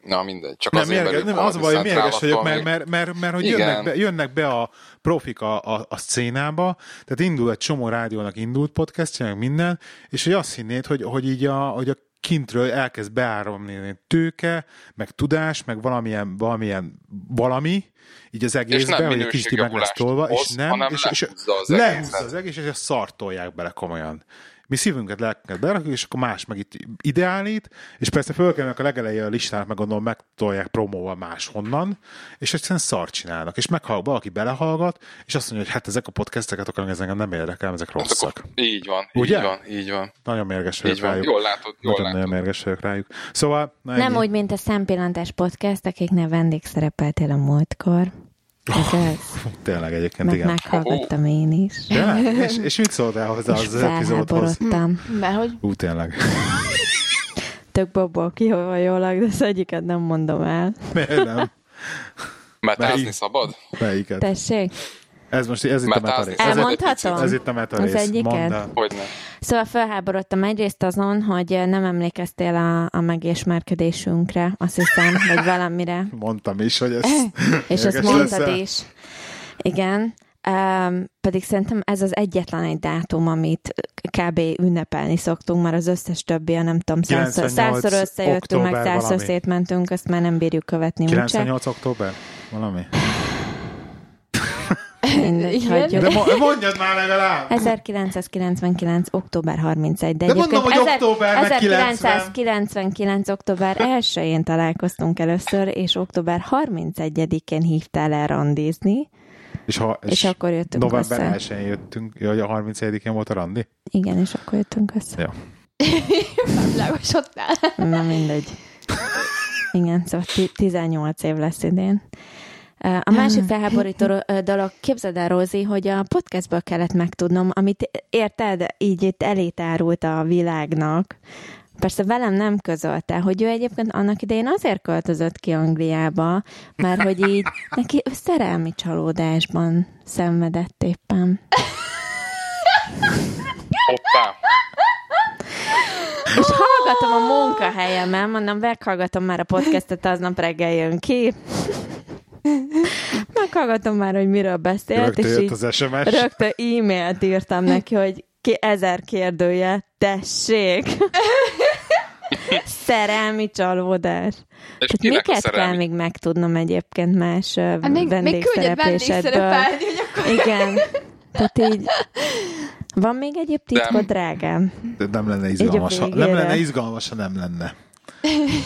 Na mindegy, csak Nem, azért, mérges, mert nem, az baj, mérges vagyok, mert, mert, mert, mert hogy Igen. jönnek be, jönnek be a profik a, a, a szcénába, tehát indul egy csomó rádiónak indult podcastja, meg minden, és hogy azt hinnéd, hogy, hogy így a, hogy a kintről elkezd beáramlani tőke, meg tudás, meg valamilyen, valamilyen valami, így az egészbe, nem hogy egy kicsit meg lesz tolva, és nem, és, és lehúzza az egészet. egész, és ezt szartolják bele komolyan. Mi szívünket, lelkünket berakjuk, és akkor más meg itt ideálít, és persze fölkelnek a legelején a listának, meg gondolom megtolják promóval máshonnan, és egyszerűen szart csinálnak. És meghallgat, valaki belehallgat, és azt mondja, hogy hát ezek a podcasteket, akkor ez engem nem érdekel, ezek Hát rosszak. akkor így van, Ugye? így van, így van. Nagyon mérges vagyok Így van. rájuk. Jól látod, jól Nagyon, nagyon látod. mérges vagyok rájuk. Szóval, na Nem ennyi. úgy, mint a Szempillantás Podcast, akiknél vendégszerepeltél a múltkor. Ez ez. Tényleg egyébként, Meg igen. meghallgattam én is. Tényleg? És, és mit szóltál hozzá És az epizódhoz? Mert hogy Ú, tényleg. Tök bobból kihajólag, de az egyiket nem mondom el. Miért nem? Metázni Melyik? szabad? Melyiket? Tessék? Ez most ez itt a Mert meta az- rész. ez Ez, egy Elmondhatom? ez itt a meta Az egyiket? Hogyne. Szóval felháborodtam egyrészt azon, hogy nem emlékeztél a, a megismerkedésünkre, azt hiszem, vagy valamire. Mondtam is, hogy ez És ezt érdekes mondtad is. Igen. Um, pedig szerintem ez az egyetlen egy dátum, amit kb. ünnepelni szoktunk, mert az összes többi, a nem tudom, százszor, 98 százszor összejöttünk, meg százszor valami. szétmentünk, azt már nem bírjuk követni úgyse. 98 október? Valami? Mindegy, Igen. hagyjuk. De mo- mondjad már legalább! 1999. október 31. De, De mondom, hogy október, meg 1999. október 1-én találkoztunk először, és október 31-én hívtál el randizni, És, ha, és, és akkor jöttünk november össze. 1-én jöttünk, ja, hogy a 31-én volt a randi? Igen, és akkor jöttünk össze. Ja. világosodtál. Na mindegy. Igen, szóval ti- 18 év lesz idén. A másik felháborító dolog, képzeld el, Rózi, hogy a podcastből kellett megtudnom, amit érted, így itt elétárult a világnak. Persze velem nem közölte, hogy ő egyébként annak idején azért költözött ki Angliába, mert hogy így neki szerelmi csalódásban szenvedett éppen. Hoppá. És hallgatom a munkahelyemen, mondom, meghallgatom már a podcastet, aznap reggel jön ki. Meghallgatom már, hogy miről beszélt, Rögtön és jött az SMS. rögtön e-mailt írtam neki, hogy ki ezer kérdője, tessék. Szerelmi csalódás. És Tehát miket kell szerelmi? még megtudnom egyébként más Hát még, még vendégszereplésedből? akkor Igen. Tehát így... Van még egyéb titkod, Nem. drágám? De nem lenne izgalmas, ha, nem lenne izgalmas, ha nem lenne.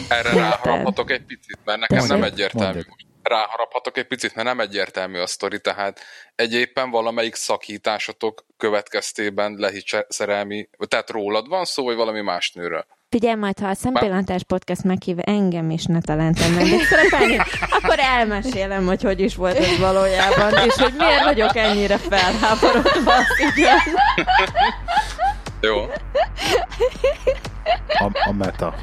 Erre ráharaphatok egy picit, mert nekem Tessék? nem egyértelmű. Mondjad. Ráharaphatok egy picit, mert nem egyértelmű a sztori, tehát egy éppen valamelyik szakításotok következtében lehit szerelmi, tehát rólad van szó, vagy valami más nőről? Figyelj majd, ha a Szempillantás Podcast meghív engem is ne talentem vendégszerepelni, akkor elmesélem, hogy hogy is volt ez valójában, és hogy miért vagyok ennyire felháborodva. Igen. Jó? A, a meta.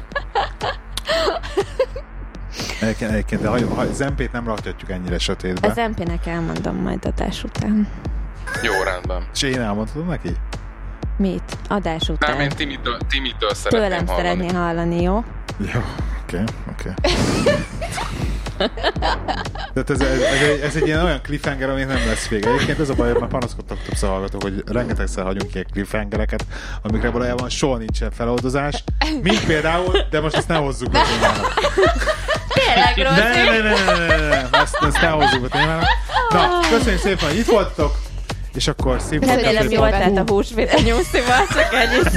Egyébként, egyébként de ha, ha Zempét nem rakhatjuk ennyire sötétbe. Az MP-nek elmondom majd adás után. Jó, rendben. És én elmondhatom neki? Mit? Adás Nem, után. én Timitől, Timitől szeretném Tőlem hallani. szeretné hallani, jó? Jó, oké, oké. Tehát ez, ez, ez, egy, ez egy ilyen olyan cliffhanger, ami nem lesz vége. Egyébként ez a baj, hogy már panaszkodtak többször hallgatók, hogy rengetegszer hagyunk ilyen cliffhangereket, amikre valójában soha nincsen feloldozás. Mint például, de most ezt ne hozzuk be témának. Tényleg, ne, ne, ne, ne, ne, ne, ne, ezt, ezt ne hozzuk be témának. Na, köszönjük szépen, hogy itt voltatok, és akkor szépen Remélem jól telt a húsvét a nyúszival, csak ennyit.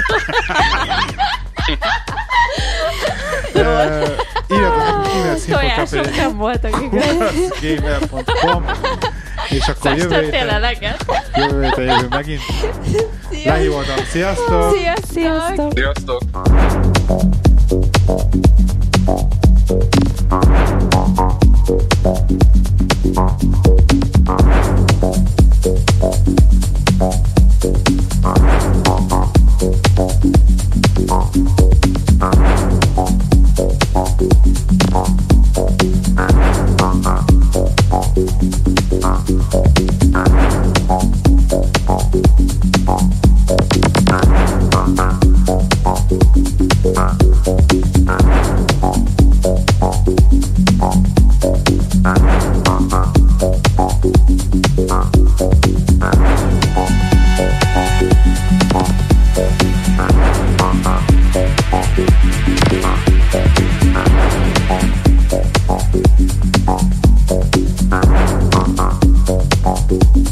Tojások nem voltak, igaz? gamer.com és akkor jövő Festettél héten, jövő héten jövő megint. Lehívottam, sziasztok! Sziasztok! Sziasztok! Sziasztok! Thank Boom.